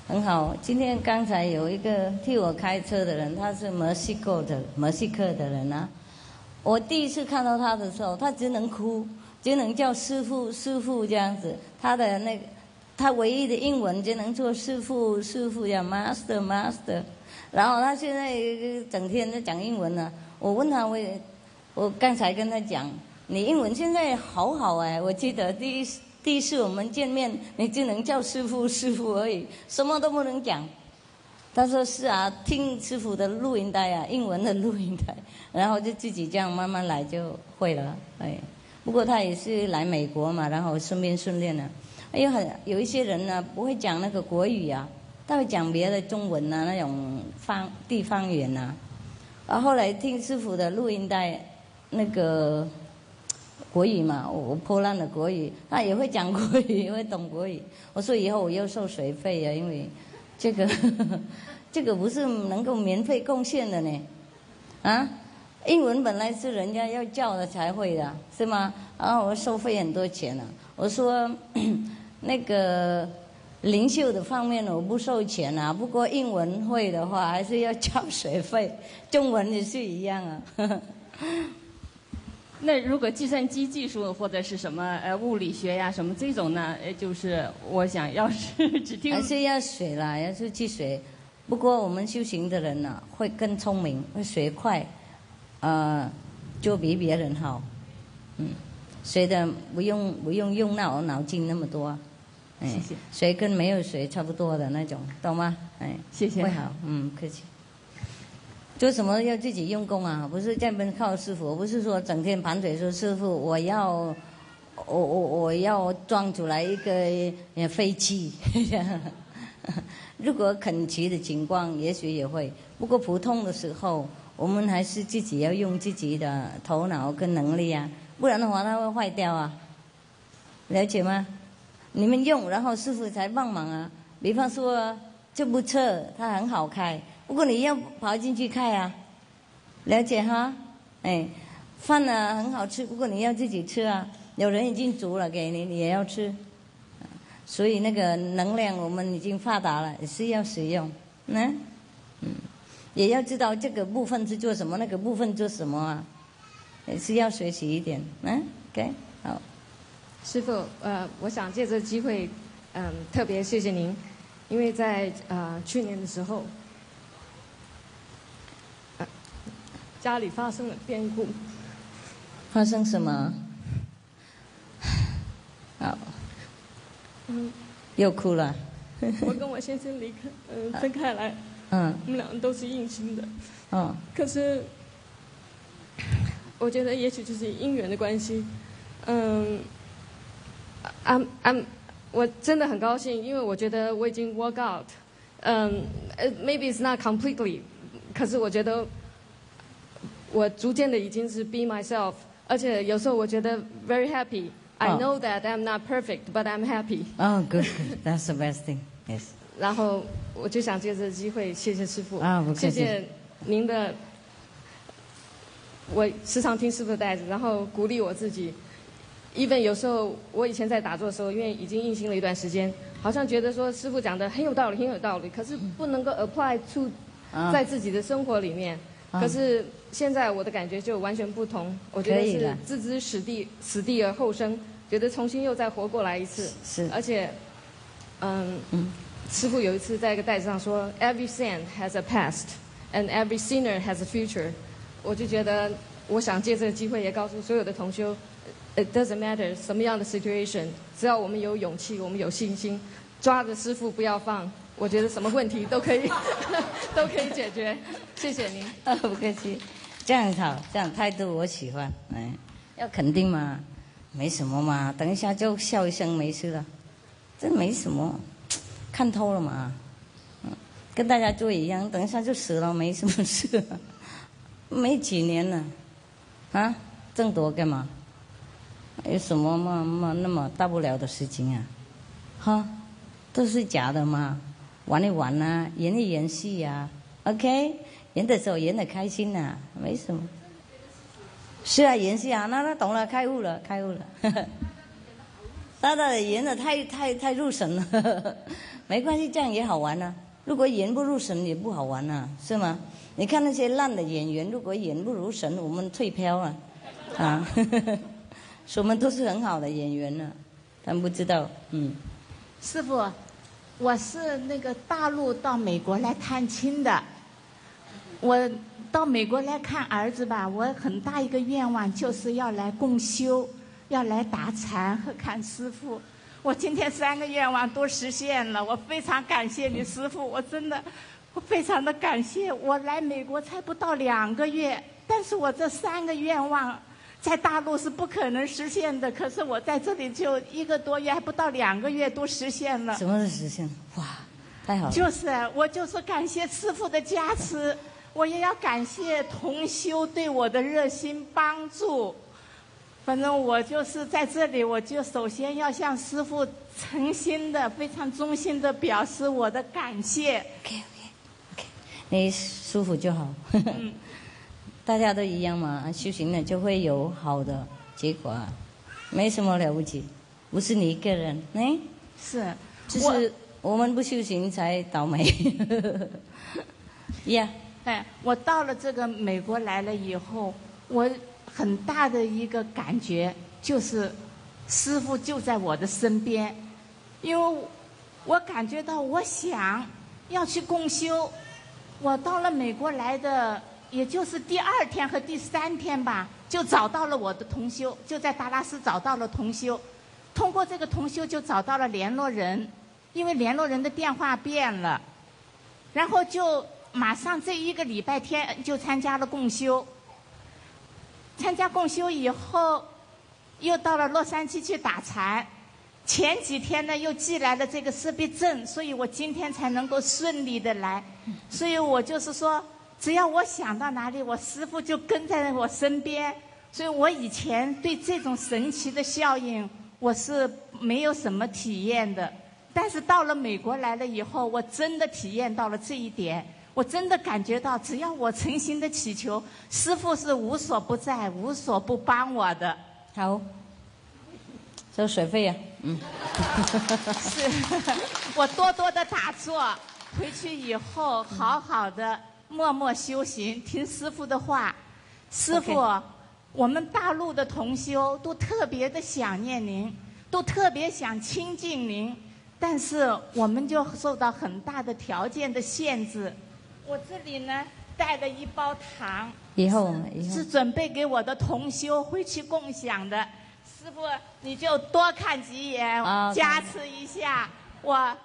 很好。今天刚才有一个替我开车的人，他是墨西哥的墨西哥的人啊。我第一次看到他的时候，他只能哭，只能叫师傅师傅这样子。他的那个，他唯一的英文只能做师傅师傅呀 master master。然后他现在整天在讲英文呢。我问他，我我刚才跟他讲，你英文现在好好哎。我记得第一第一次我们见面，你只能叫师傅师傅而已，什么都不能讲。他说是啊，听师傅的录音带啊，英文的录音带，然后就自己这样慢慢来就会了。哎，不过他也是来美国嘛，然后顺便训练了。还有很有一些人呢，不会讲那个国语啊。他会讲别的中文呐，那种方地方语言呐。然后来听师傅的录音带，那个国语嘛，我破烂的国语，他也会讲国语，也会懂国语。我说以后我要收水费呀，因为这个 [laughs] 这个不是能够免费贡献的呢。啊，英文本来是人家要教的才会的，是吗？然后我收费很多钱呢。我说那个。灵秀的方面我不收钱啊，不过英文会的话还是要交学费，[laughs] 中文也是一样啊。[laughs] 那如果计算机技术或者是什么呃物理学呀什么这种呢？呃，就是我想要是只听还是要学啦，要是去学。不过我们修行的人呢，会更聪明，会学快，呃，就比别人好。嗯，学的不用不用用脑脑筋那么多。谢谢。水跟没有水差不多的那种，懂吗？哎，谢谢。会好，嗯，客气。做什么要自己用功啊？不是这边靠师傅，不是说整天盘腿说师傅，我要，我我我要装出来一个飞机。[laughs] 如果肯骑的情况，也许也会。不过普通的时候，我们还是自己要用自己的头脑跟能力啊，不然的话它会坏掉啊。了解吗？你们用，然后师傅才帮忙啊。比方说这部车它很好开，不过你要跑进去开啊。了解哈？哎，饭呢很好吃，不过你要自己吃啊。有人已经煮了给你，你也要吃。所以那个能量我们已经发达了，也是要使用。嗯，嗯，也要知道这个部分是做什么，那个部分做什么啊，也是要学习一点。嗯，OK，好。师傅，呃，我想借这个机会，嗯，特别谢谢您，因为在呃去年的时候，家里发生了变故。发生什么？好。嗯。又哭了。我 [laughs] 跟我先生离开，嗯，分开来。嗯。我们两个都是硬心的。嗯。可是，我觉得也许就是姻缘的关系，嗯。I'm I'm，我真的很高兴，因为我觉得我已经 work out，嗯，maybe it's not completely，可是我觉得我逐渐的已经是 be myself，而且有时候我觉得 very happy。I know that I'm not perfect, but I'm happy. Oh, good, that's the best thing. Yes. 然后我就想借这个机会，谢谢师傅，谢谢您的，我时常听师傅的带子，然后鼓励我自己。Even 有时候我以前在打坐的时候，因为已经硬心了一段时间，好像觉得说师傅讲的很有道理，很有道理，可是不能够 apply to 在自己的生活里面。可是现在我的感觉就完全不同，我觉得是置之死地，死地而后生，觉得重新又再活过来一次。是。而且，嗯，嗯师傅有一次在一个袋子上说，Every saint has a past and every sinner has a future。我就觉得，我想借这个机会也告诉所有的同修。It doesn't matter 什么样的 situation，只要我们有勇气，我们有信心，抓着师傅不要放，我觉得什么问题都可以，[laughs] 都可以解决。谢谢您。[laughs] 不客气，这样好，这样态度我喜欢。哎，要肯定嘛，没什么嘛，等一下就笑一声没事了，这没什么，看透了嘛。嗯，跟大家做一样，等一下就死了，没什么事。没几年了，啊，这么多干嘛？有什么嘛嘛那么大不了的事情啊？哈，都是假的嘛，玩一玩呐，演一演戏呀，OK，演的时候演的开心呐，没什么。是啊，演戏啊，那那懂了，开悟了，开悟了。[laughs] 他的演的太太太入神了，[laughs] 没关系，这样也好玩啊。如果演不入神也不好玩啊，是吗？你看那些烂的演员，如果演不如神，我们退票了，啊，[laughs] 我们都是很好的演员呢、但不知道，嗯，师傅，我是那个大陆到美国来探亲的。我到美国来看儿子吧，我很大一个愿望就是要来共修，要来打禅和看师傅。我今天三个愿望都实现了，我非常感谢你师傅，我真的，我非常的感谢。我来美国才不到两个月，但是我这三个愿望在大陆是不可能实现的，可是我在这里就一个多月，还不到两个月都实现了。什么是实现？哇，太好了！就是我就是感谢师傅的加持，我也要感谢同修对我的热心帮助。反正我就是在这里，我就首先要向师傅诚心的、非常衷心的表示我的感谢。你舒服就好。大家都一样嘛，修行了就会有好的结果啊，没什么了不起，不是你一个人，哎，是，就是我们不修行才倒霉。[laughs] 呀，哎，我到了这个美国来了以后，我很大的一个感觉就是，师傅就在我的身边，因为我感觉到我想要去共修，我到了美国来的，也就是第二天和第三天吧，就找到了我的同修，就在达拉斯找到了同修，通过这个同修就找到了联络人，因为联络人的电话变了，然后就马上这一个礼拜天就参加了共修。参加共修以后，又到了洛杉矶去打禅。前几天呢，又寄来了这个识别证，所以我今天才能够顺利的来。所以我就是说，只要我想到哪里，我师傅就跟在我身边。所以我以前对这种神奇的效应，我是没有什么体验的。但是到了美国来了以后，我真的体验到了这一点。我真的感觉到，只要我诚心的祈求，师傅是无所不在、无所不帮我的。好，收水费呀、嗯。是，[laughs] 我多多的打坐，回去以后好好的默默修行，听师傅的话。师傅我们大陆的同修都特别的想念您，都特别想亲近您，但是我们就受到很大的条件的限制。我这里呢带了一包糖，以后以后是准备给我的同修回去共享的。师傅，你就多看几眼，啊加持一下我。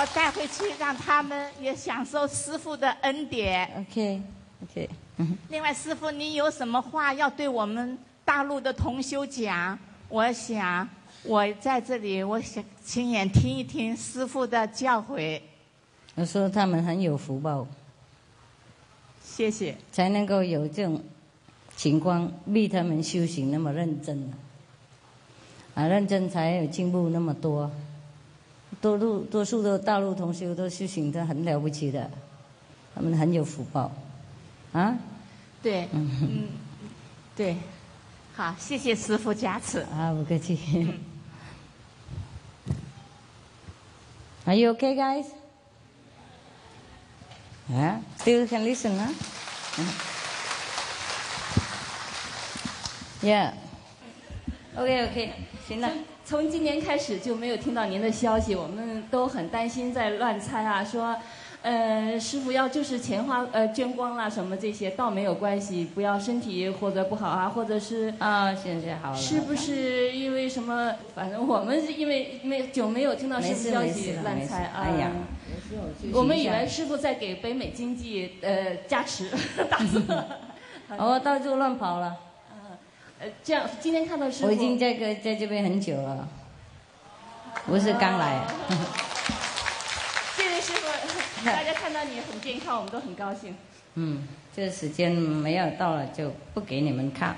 我带回去，让他们也享受师傅的恩典。OK OK，嗯另外，师傅，你有什么话要对我们大陆的同修讲？我想，我在这里，我想亲眼听一听师傅的教诲。我说他们很有福报，谢谢。才能够有这种情况，逼他们修行那么认真啊，认真才有进步那么多。多数多数的大陆同学都修行的很了不起的，他们很有福报，啊，对，嗯，对，好，谢谢师傅加持。啊，不客气。Are you okay, guys? Yeah, still can listen, huh? Yeah. OK OK，行了。从今年开始就没有听到您的消息，我们都很担心在乱猜啊，说，呃，师傅要就是钱花呃捐光了什么这些，倒没有关系，不要身体或者不好啊，或者是 [laughs] 啊，现在好了。是不是因为什么？反正我们是因为没久没有听到师傅消息乱猜啊。哎呀，我们以为师傅在给北美经济呃加持，[laughs] 打坐。[laughs] 哦，到处乱跑了。呃，这样今天看到师傅，我已经在个在这边很久了，不是刚来。谢谢师傅，大家看到你很健康，我们都很高兴。[laughs] 嗯，这个时间没有到了就不给你们看，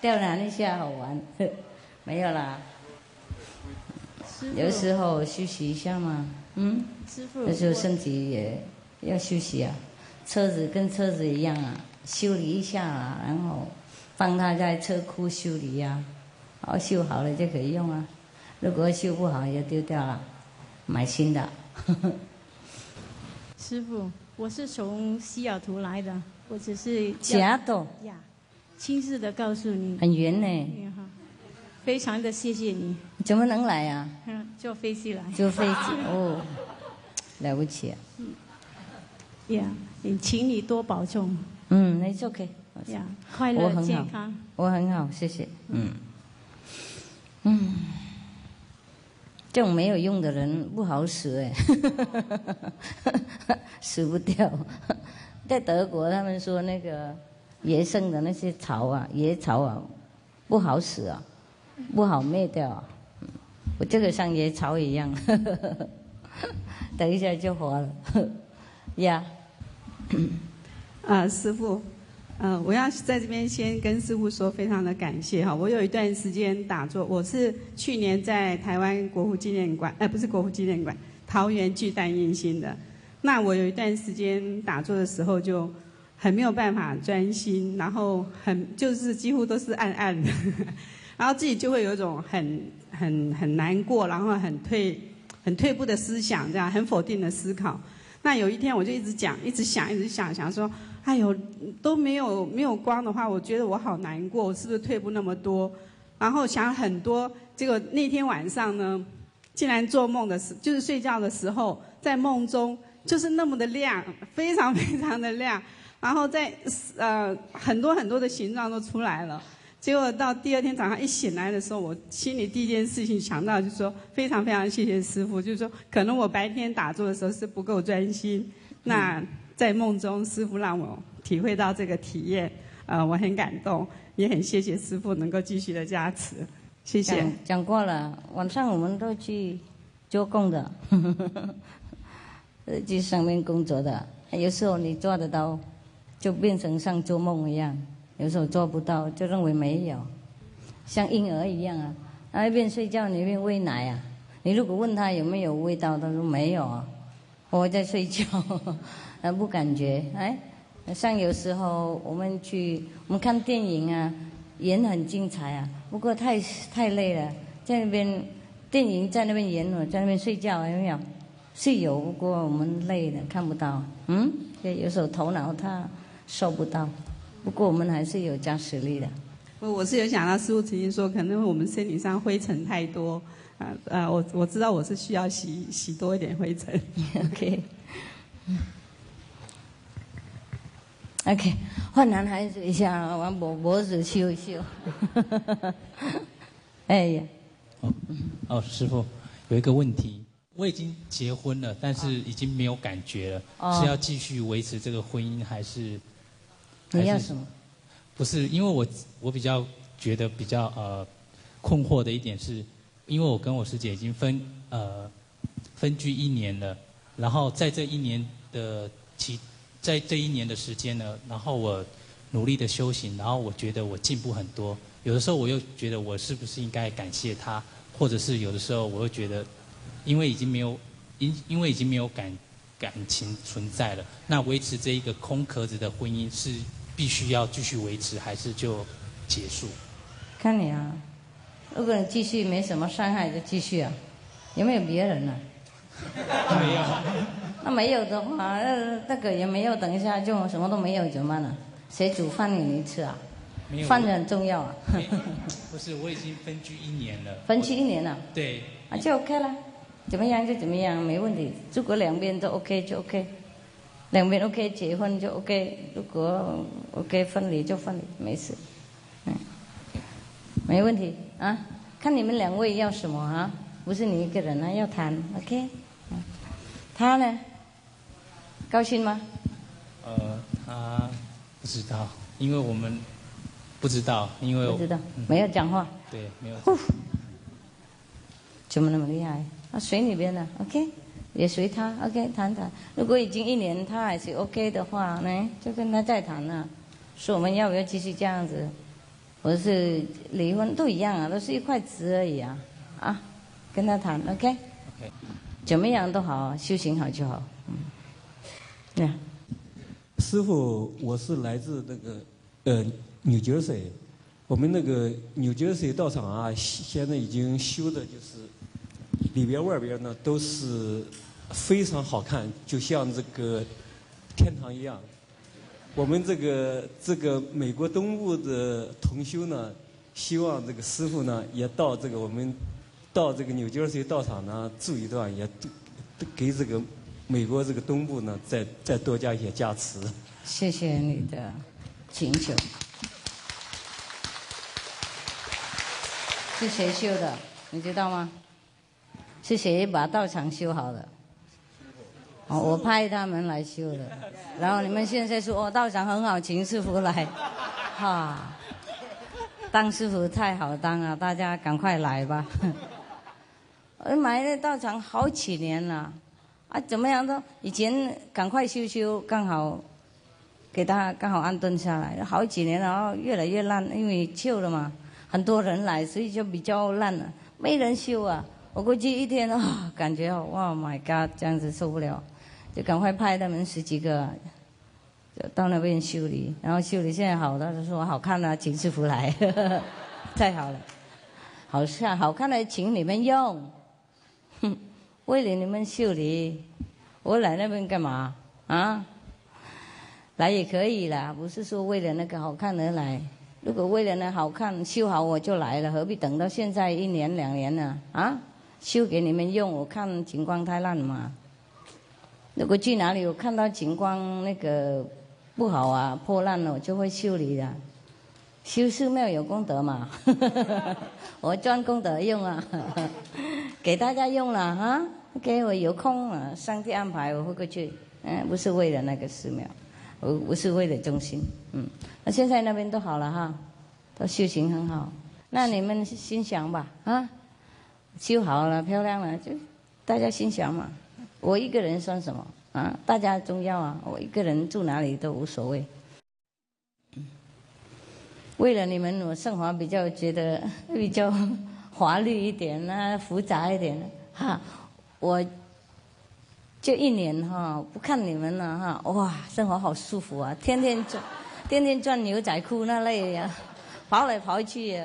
吊篮一下好玩，[laughs] 没有啦。有时候休息一下嘛，嗯，师傅有时候身体也要休息啊，车子跟车子一样啊，修理一下啊，然后帮他在车库修理呀、好修好了就可以用啊。如果修不好也丢掉了，买新的。[laughs] 师傅，我是从西雅图来的，我只是西雅图呀，亲自的告诉你，很远呢。非常的谢谢你，怎么能来呀、嗯，坐飞机来，坐飞机 [laughs] 哦，了不起、啊。呀，也请你多保重，嗯，那 it's OK。呀，快乐我很好健康，我很好，谢谢。嗯，嗯，这种没有用的人不好使哎，[laughs] 死不掉。在德国，他们说那个野生的那些草啊，野草啊，不好使啊，不好灭掉啊。嗯我这个像野草一样，[laughs] 等一下就活了。[laughs] 呀，啊，师傅，呃，我要在这边先跟师傅说非常的感谢哈。我有一段时间打坐，我是去年在台湾国父纪念馆，呃，不是国父纪念馆，桃园巨蛋印心的。那我有一段时间打坐的时候就很没有办法专心，然后很就是几乎都是暗暗的，[laughs] 然后自己就会有一种很很很难过，然后很退很退步的思想，这样很否定的思考。那有一天我就一直讲，一直想，一直想，想说，哎呦，都没有没有光的话，我觉得我好难过，我是不是退步那么多？然后想很多，结果那天晚上呢，竟然做梦的时，就是睡觉的时候，在梦中就是那么的亮，非常非常的亮，然后在呃很多很多的形状都出来了。结果到第二天早上一醒来的时候，我心里第一件事情想到就是说，非常非常谢谢师傅，就是说可能我白天打坐的时候是不够专心，那在梦中师傅让我体会到这个体验，呃，我很感动，也很谢谢师傅能够继续的加持，谢谢讲。讲过了，晚上我们都去做工的，呃 [laughs] 去上面工作的。有时候你做得到，就变成像做梦一样；有时候做不到，就认为没有，像婴儿一样啊。他一边睡觉，你一边喂奶啊。你如果问他有没有味道，他说没有啊，我在睡觉，他不感觉。哎，像有时候我们去，我们看电影啊，演很精彩啊，不过太太累了，在那边电影在那边演，我在那边睡觉，有没有？是有，不过我们累了看不到。嗯，所以有时候头脑他收不到，不过我们还是有加实力的。我我是有想到师傅曾经说，可能我们身体上灰尘太多，啊啊，我我知道我是需要洗洗多一点灰尘。[laughs] OK。OK，换男孩子一下，往脖脖子修一修。[laughs] 哎呀，哦，哦师傅有一个问题，我已经结婚了，但是已经没有感觉了，哦是要继续维持这个婚姻，还是？还是你要什么？不是，因为我我比较觉得比较呃困惑的一点是，因为我跟我师姐已经分呃分居一年了，然后在这一年的期，在这一年的时间呢，然后我努力的修行，然后我觉得我进步很多。有的时候我又觉得我是不是应该感谢他，或者是有的时候我又觉得，因为已经没有因因为已经没有感感情存在了，那维持这一个空壳子的婚姻是必须要继续维持，还是就结束？看你啊，如果你继续没什么伤害就继续啊，有没有别人呢、没有。那没有的话，那那个也没有，等一下就什么都没有怎么办呢？谁煮饭给你吃啊？没有饭很重要啊。[laughs] 不是，我已经分居一年了。分居一年了，对，啊就 OK 了，怎么样就怎么样，没问题。如果两边都 OK 就 OK，两边 OK 结婚就 OK，如果 OK 分离就分离，没事，嗯，没问题啊。看你们两位要什么啊？不是你一个人啊，要谈 OK。嗯他呢？高兴吗？呃，他不知道，因为我们不知道，因为我不知道嗯没有讲话，对，没有。怎么那么厉害？啊，随你便了，OK，也随他，OK，谈谈。如果已经一年他还是 OK 的话呢，就跟他再谈了。说我们要不要继续这样子，或者是离婚都一样啊，都是一块纸而已啊，啊，跟他谈，OK，OK，怎么样都好，修行好就好，嗯，那、师傅，我是来自那个呃 New Jersey，我们那个纽约市道场啊，现在已经修的就是里边外边呢都是非常好看，就像这个天堂一样。我们这个这个美国东部的同修呢，希望这个师傅呢也到这个我们到这个纽约市道场呢住一段，也给这个美国这个东部呢再再多加一些加持。谢谢你的请求。是谁修的？你知道吗？是谁把道场修好的？哦，我派他们来修的。然后你们现在说哦，道场很好，请师傅来，哈，当师傅太好当了！大家赶快来吧。我买那道场好几年了，啊，怎么样都以前赶快修修，刚好给他刚好安顿下来，好几年了，然后越来越烂，因为旧了嘛。很多人来，所以就比较烂了，没人修啊。我估计一天啊，感觉哇，My God，这样子受不了，就赶快派他们十几个，就到那边修理。然后修理现在好了，就说好看了，请师傅来呵呵，[laughs] 太好了，好像好看的请你们用，哼，为了你们修理，我来那边干嘛啊？来也可以啦，不是说为了那个好看而来。如果为了那好看修好我就来了，何必等到现在一年两年呢？啊，修给你们用，我看情况太烂嘛。如果去哪里有看到情况那个不好啊、破烂了，我就会修理的。修寺庙有功德嘛，[laughs] 我赚功德用啊，给大家用了哈，给我有空了，上帝安排我会过去。嗯，不是为了那个寺庙。我不是为了中心，嗯，那现在那边都好了哈，都修行很好，那你们心想吧，啊，修好了漂亮了，就大家心想嘛，我一个人算什么啊？大家重要啊，我一个人住哪里都无所谓。为了你们，我生活比较觉得比较华丽一点啊，复杂一点哈，我。就一年哈，不看你们了哈，哇，生活好舒服啊！天天穿，[laughs] 天天穿牛仔裤那类呀，跑来跑去呀。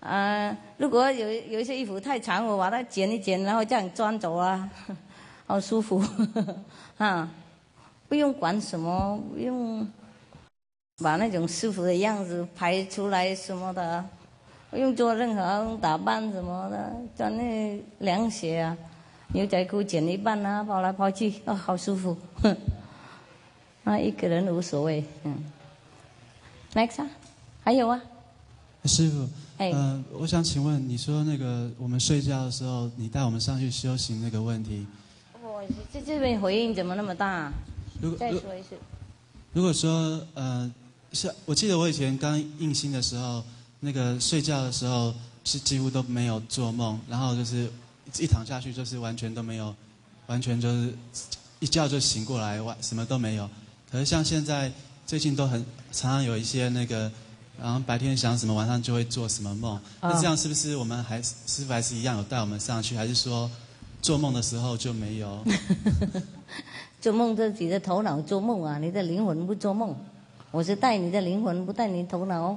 啊，如果有有一些衣服太长，我把它剪一剪，然后这样穿走啊，[laughs] 好舒服，[laughs] 啊，不用管什么，不用把那种舒服的样子拍出来什么的，不用做任何打扮什么的，穿那凉鞋啊。牛仔裤剪一半啊，跑来跑去，哦，好舒服。那，[laughs] 一个人无所谓，嗯。Next 啊，还有啊。师傅，哎嗯，我想请问，你说那个我们睡觉的时候，你带我们上去修行那个问题。我这这边回应怎么那么大？如果再说一次。如果说，呃，是我记得我以前刚印心的时候，那个睡觉的时候是几乎都没有做梦，然后就是。一躺下去就是完全都没有，完全就是一觉就醒过来，完什么都没有。可是像现在最近都很常常有一些那个，然后白天想什么，晚上就会做什么梦。那这样是不是我们还师傅还是一样有带我们上去，还是说做梦的时候就没有？[laughs] 做梦自己的头脑做梦啊，你的灵魂不做梦。我是带你的灵魂，不带你头脑。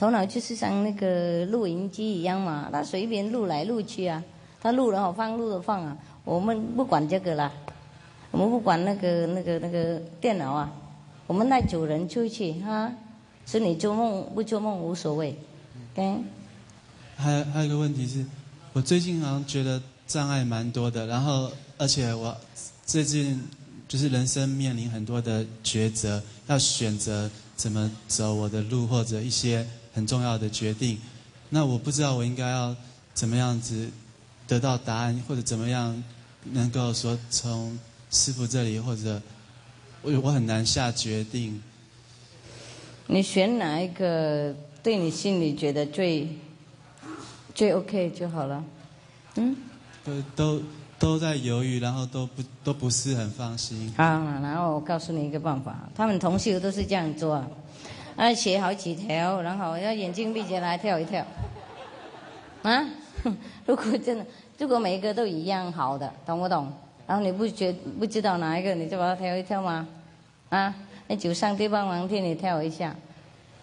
头脑就是像那个录音机一样嘛，它随便录来录去啊。他录了好放，录了放啊！我们不管这个啦，我们不管那个那个那个电脑啊，我们带主人出去哈，是你做梦不做梦无所谓，对。还有还有一个问题是，我最近好像觉得障碍蛮多的，然后而且我最近就是人生面临很多的抉择，要选择怎么走我的路或者一些很重要的决定，那我不知道我应该要怎么样子。得到答案或者怎么样，能够说从师傅这里或者我我很难下决定。你选哪一个对你心里觉得最最 OK 就好了，嗯？都都都在犹豫，然后都不都不是很放心。好，然后我告诉你一个办法，他们同修都是这样做，啊，写好几条，然后要眼睛闭起来跳一跳，啊？[laughs] 如果真的，如果每一个都一样好的，懂不懂？然后你不觉不知道哪一个，你就把它跳一跳吗？啊，那就上帝帮忙替你跳一下。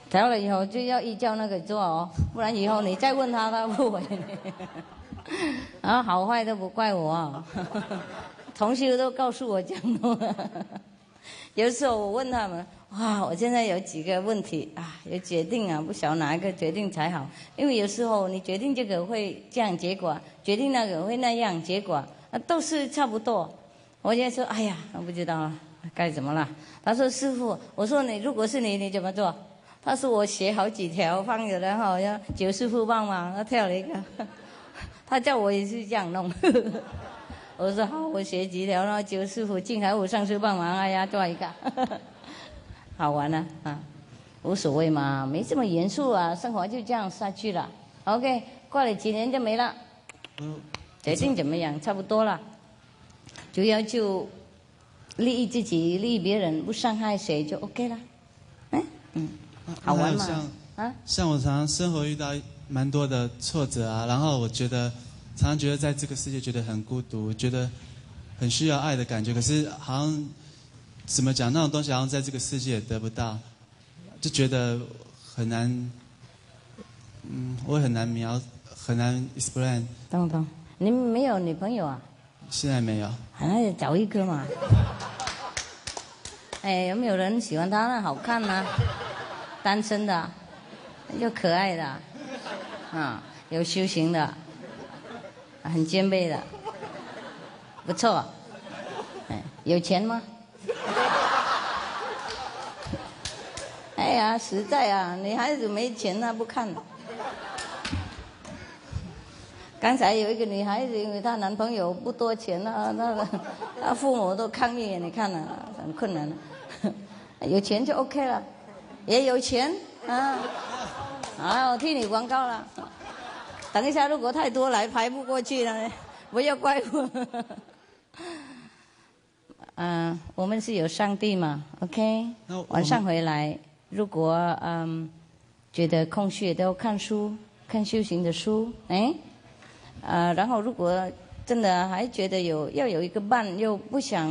跳了以后就要依照那个做哦，不然以后你再问他，他不回你。[laughs] 啊，好坏都不怪我，[laughs] 同学都告诉我讲的。有时候我问他们，哇，我现在有几个问题啊，有决定啊，不晓得哪一个决定才好。因为有时候你决定这个会这样结果，决定那个会那样结果，啊，都是差不多。我现在说，哎呀，我不知道，该怎么了？他说，师傅，我说你如果是你，你怎么做？他说我写好几条放着，然后要九师傅帮忙，他跳了一个，[laughs] 他叫我也是这样弄。[laughs] 我说好，我写几条，然后九师傅、净海武上师帮忙，哎呀，做一个，好玩呢啊，无所谓嘛，没这么严肃啊，生活就这样下去了。OK，过了几年就没了，决定怎么样，差不多了，主要就利益自己，利益别人，不伤害谁就 OK 了。哎，嗯，好玩嘛？啊，像我常常生活遇到蛮多的挫折啊，然后我觉得。常常觉得在这个世界觉得很孤独，觉得很需要爱的感觉。可是好像怎么讲那种东西，好像在这个世界也得不到，就觉得很难。嗯，我很难描，很难 explain。等等，你没有女朋友啊？现在没有。那就找一个嘛。[laughs] 哎，有没有人喜欢他呢？好看呢？单身的，又可爱的，啊，有修行的。很兼备的，不错。哎，有钱吗？[laughs] 哎呀，实在啊，女孩子没钱那不看。刚才有一个女孩子，因为她男朋友不多钱啊，那她父母都抗议，你看了很困难。[laughs] 有钱就 OK 了，也有钱啊。好，我替你广告了。等一下，如果太多来排不过去了，不要怪我。嗯，我们是有上帝嘛，OK？晚上回来，如果嗯觉得空虚，都看书，看修行的书，哎，呃，然后如果真的还觉得有要有一个伴，又不想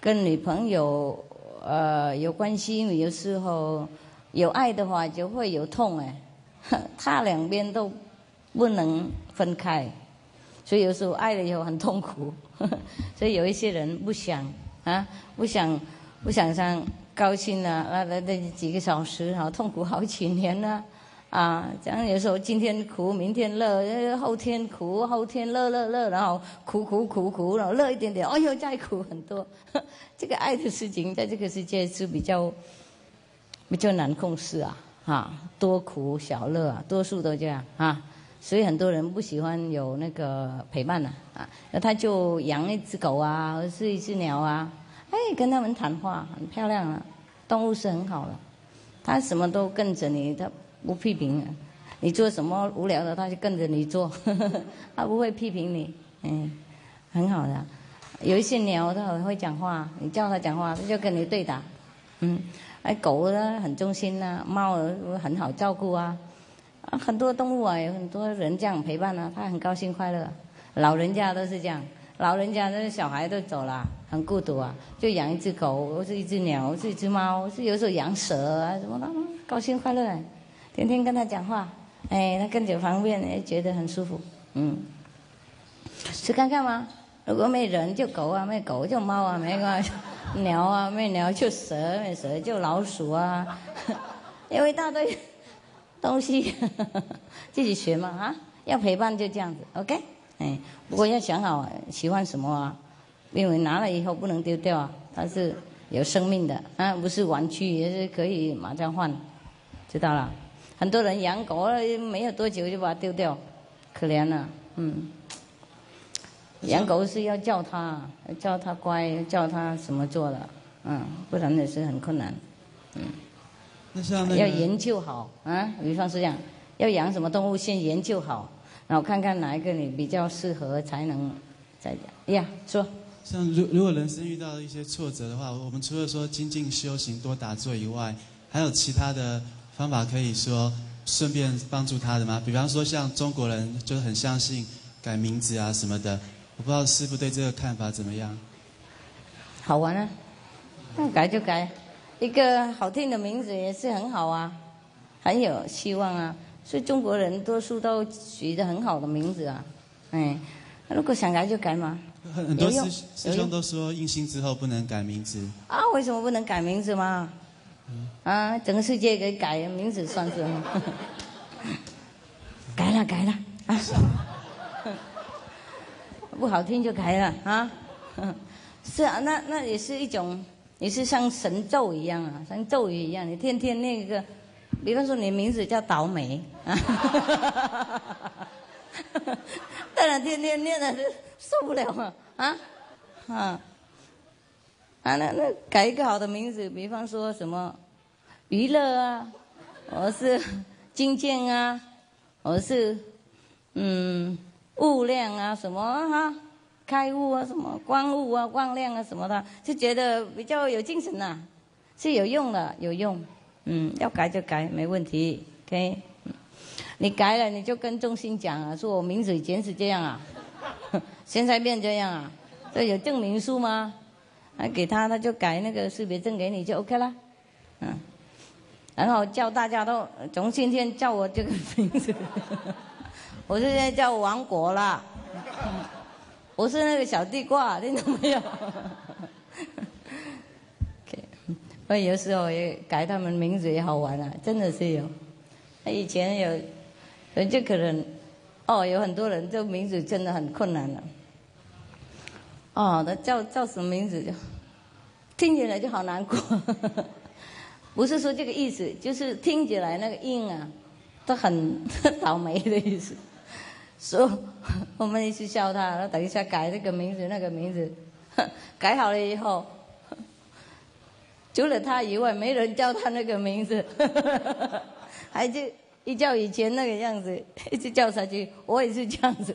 跟女朋友呃有关系，因为有时候有爱的话就会有痛哎，[laughs] 他两边都。不能分开，所以有时候爱了以后很痛苦，[laughs] 所以有一些人不想啊，不想不想上高兴了，那那那几个小时好痛苦好几年呢啊，这样有时候今天苦，明天乐，后天苦，后天乐乐乐，然后苦苦苦苦，然后乐一点点，哎呦再苦很多，[laughs] 这个爱的事情在这个世界是比较比较难控制啊，啊，多苦小乐啊，多数都这样啊。所以很多人不喜欢有那个陪伴呢，啊，那他就养一只狗啊，或是一只鸟啊，哎，跟他们谈话，很漂亮啊，动物是很好的，它什么都跟着你，它不批评，你做什么无聊的，它就跟着你做，[laughs] 它不会批评你，嗯，很好的。有一些鸟它很会讲话，你叫它讲话，它就跟你对答，嗯，哎，狗呢很忠心呐，猫很好照顾啊。啊，很多动物啊，有很多人这样陪伴呢，他很高兴快乐。老人家都是这样，老人家那小孩都走了，很孤独啊，就养一只狗，或是一只鸟，是一只猫，是有时候养蛇啊什么的，高兴快乐，天天跟他讲话，哎，他跟着方便，也觉得很舒服，嗯。去看看吗？如果没人就狗啊，没狗就猫啊，没关系，鸟啊，没鸟就蛇，没蛇就老鼠啊，[laughs] 有一大堆。东西 [laughs] 自己学嘛啊，要陪伴就这样子，OK，哎，不过要想好喜欢什么啊，因为拿了以后不能丢掉啊，它是有生命的啊，不是玩具也是可以马上换，知道了。很多人养狗了没有多久就把它丢掉，可怜了，嗯。养狗是要教它，教它乖，教它什么做的，嗯，不然也是很困难，嗯。那像那个要研究好啊，比方是这样，要养什么动物先研究好，然后看看哪一个你比较适合才能再养。呀，说。像如如果人生遇到一些挫折的话，我们除了说精进修行、多打坐以外，还有其他的方法可以说顺便帮助他的吗？比方说像中国人就是很相信改名字啊什么的，我不知道师傅对这个看法怎么样。好玩啊，那改就改。一个好听的名字也是很好啊，很有希望啊。所以中国人多数都取得很好的名字啊，哎，如果想改就改嘛。很很多师师兄都说印星之后不能改名字。啊，为什么不能改名字嘛？啊，整个世界给改名字算什么？[laughs] 改了改了啊，[laughs] 不好听就改了啊。[laughs] 是啊，那那也是一种，你是像神咒一样啊，像咒语一样，你天天那个，比方说你名字叫倒霉。啊，[laughs] 当然天天念了就受不了啊啊？啊。啊，那那改一个好的名字，比方说什么娱乐啊，我是金剑啊，我是嗯物亮啊，什么啊，开悟啊，什么光悟啊，光亮啊什么的，就觉得比较有精神呐、是有用的，有用。嗯，要改就改，没问题。OK，你改了你就跟中心讲啊，说我名字以前是这样啊，现在变这样啊，这有证明书吗？啊，给他他就改那个识别证给你就 OK 了，嗯，然后叫大家都从今天叫我这个名字，[laughs] 我现在叫王国啦，我是那个小地瓜，[laughs] 听懂没有？OK，我有时候也改他们名字也好玩啊，真的是有。那以前有，有就可能，哦，有很多人这名字真的很困难了。哦，他叫叫什么名字就，听起来就好难过。[laughs] 不是说这个意思，就是听起来那个音啊，都很 [laughs] 倒霉的意思。所以我们一直笑他，然后等一下改这个名字那个名字，[laughs] 改好了以后，除了他以外，没人叫他那个名字，[laughs] 还就一叫以前那个样子，[laughs] 一直叫下去。我也是这样子，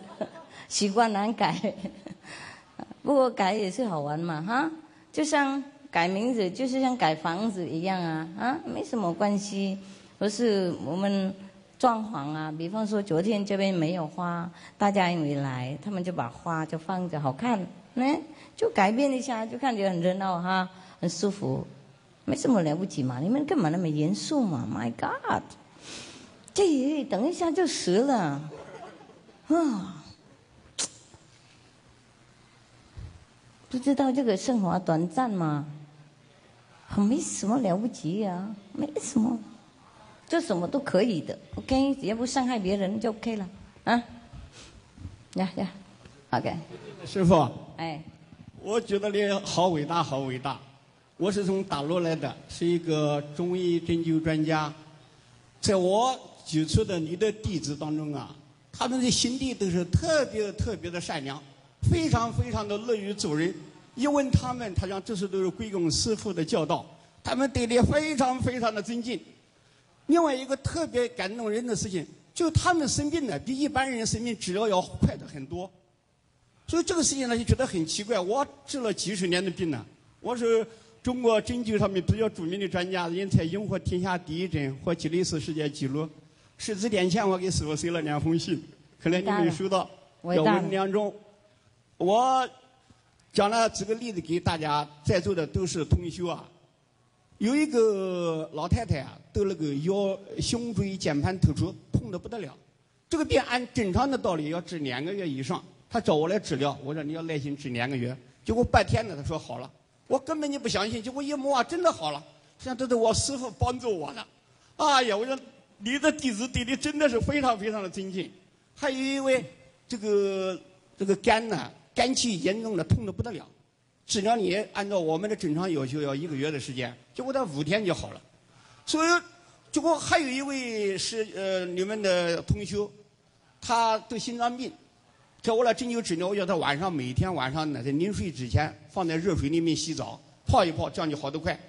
习惯难改。不过改也是好玩嘛，哈，就像改名字，就是像改房子一样啊，啊，没什么关系。不是我们装潢啊，比方说昨天这边没有花，大家因为来，他们就把花就放着好看，呢，就改变一下，就看起来很热闹哈，很舒服，没什么了不起嘛。你们干嘛那么严肃嘛？My God，这等一下就死了，啊。不知道这个生活短暂嘛，没什么了不起呀、没什么，做什么都可以的，OK，只要不伤害别人就 OK 了，啊，呀呀，OK，师傅，哎，我觉得你好伟大，好伟大。我是从大陆来的，是一个中医针灸专家。在我接触的你的弟子当中啊，他们的心地都是特别特别的善良，非常非常的乐于助人。一问他们，他讲这些都是归功师傅的教导，他们对你非常非常的尊敬。另外一个特别感动人的事情，就他们生病呢，比一般人生病治疗要快的很多。所以这个事情呢，就觉得很奇怪。我治了几十年的病呢，我是中国针灸上面比较著名的专家，人才赢获天下第一针，获吉尼斯世界纪录。十几年前，我给师傅写了两封信，可能你没收到，要问两种。我讲了几个例子给大家，在座的都是同学啊。有一个老太太啊，得了个腰胸椎间盘突出，痛得不得了。这个病按正常的道理要治两个月以上，她找我来治疗，我说你要耐心治两个月。结果半天呢，她说好了，我根本就不相信，结果一摸啊，真的好了。实际上这是我师傅帮助我的。哎呀，我说你的弟子对你真的是非常非常的尊敬。还有一位这个这个肝呢，肝气严重的痛得不得了，治疗你按照我们的正常要求要一个月的时间，结果他五天就好了。所以，结果还有一位是呃你们的同学，他得心脏病，在我来针灸治疗，我叫他晚上每天晚上呢在临睡之前放在热水里面洗澡，泡一泡，这样就好得快。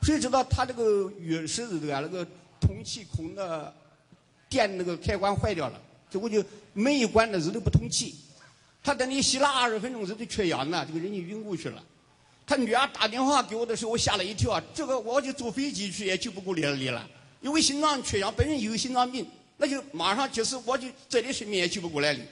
谁知道他这个月食这个那个通气孔的电那个开关坏掉了，结果就门一关，那日头不通气。他等你洗了二十分钟，他就缺氧了，这个人就晕过去了。他女儿打电话给我的时候，我吓了一跳！这个我就坐飞机去也救不过来你了，因为心脏缺氧，本人有心脏病，那就马上就是我就在你身边也救不过来你。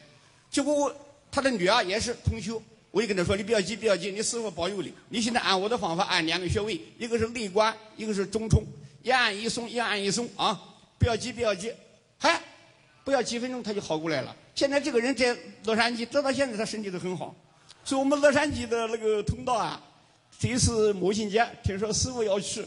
结果我他的女儿也是同修，我就跟他说：“你不要急，不要急，你师傅保佑你。你现在按我的方法按两个穴位，一个是内关，一个是中冲，一按一松，一按一松啊。不要急，不要急，嗨，不要几分钟他就好过来了。现在这个人在洛杉矶，直到现在他身体都很好。所以我们洛杉矶的那个通道啊，这一次母亲节听说师傅要去，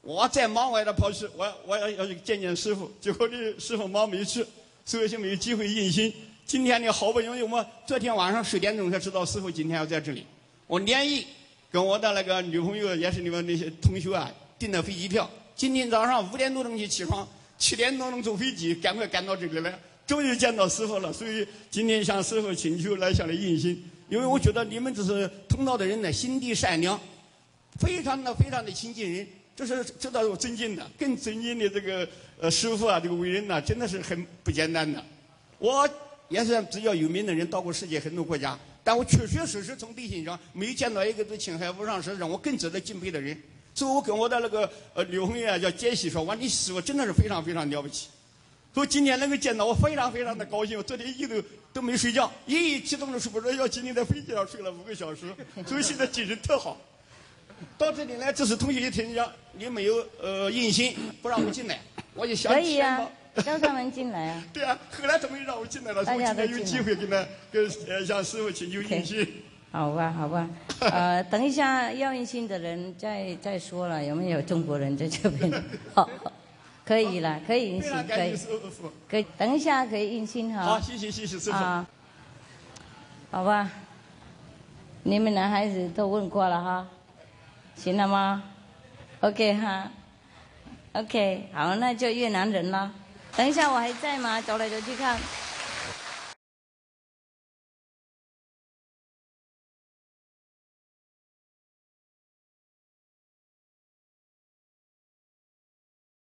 我再忙我也得跑去，我我要要去见见师傅。结果这师傅忙没去，所以就没有机会印心。今天呢，好不容易我们昨天晚上十点钟才知道师傅今天要在这里，我连夜跟我的那个女朋友，也是你们那些同学啊，订的飞机票。今天早上五点多钟就起床，七点多钟坐飞机，赶快赶到这里来，终于见到师傅了。所以今天向师傅请求来向你印心，因为我觉得你们这是通道的人呢，心地善良，非常的非常的亲近人，这是值得我尊敬的。更尊敬的这个呃师傅啊，这个为人呢，真的是很不简单的。我也算比较有名的人，到过世界很多国家，但我确确实实从内心上没见到一个对青海无上师让我更值得敬佩的人。所以我跟我的那个呃女朋友啊叫杰西说：“哇，你师傅真的是非常非常了不起。”所以今天能够见到我，非常非常的高兴。我昨天一都都没睡觉，一激动的睡不着觉，今天在飞机上睡了五个小时，[laughs] 所以现在精神特好。到这里来，这是同学一听讲你没有呃印心，不让我进来，我就想可以呀、钱叫他们进来啊。[laughs] 对啊，后来他们让我进来了，所以我今天有机会跟他跟呃向师傅请求印心。好吧，好吧，呃，等一下要印心的人再再说了，有没有中国人在这边？[laughs] 好，可以了，可以可以。可以，等一下可以印心哈。好，谢谢谢谢师傅。啊，好吧，你们男孩子都问过了哈，行了吗？OK 哈，OK，好，那就越南人了。等一下我还在吗？走来走去看。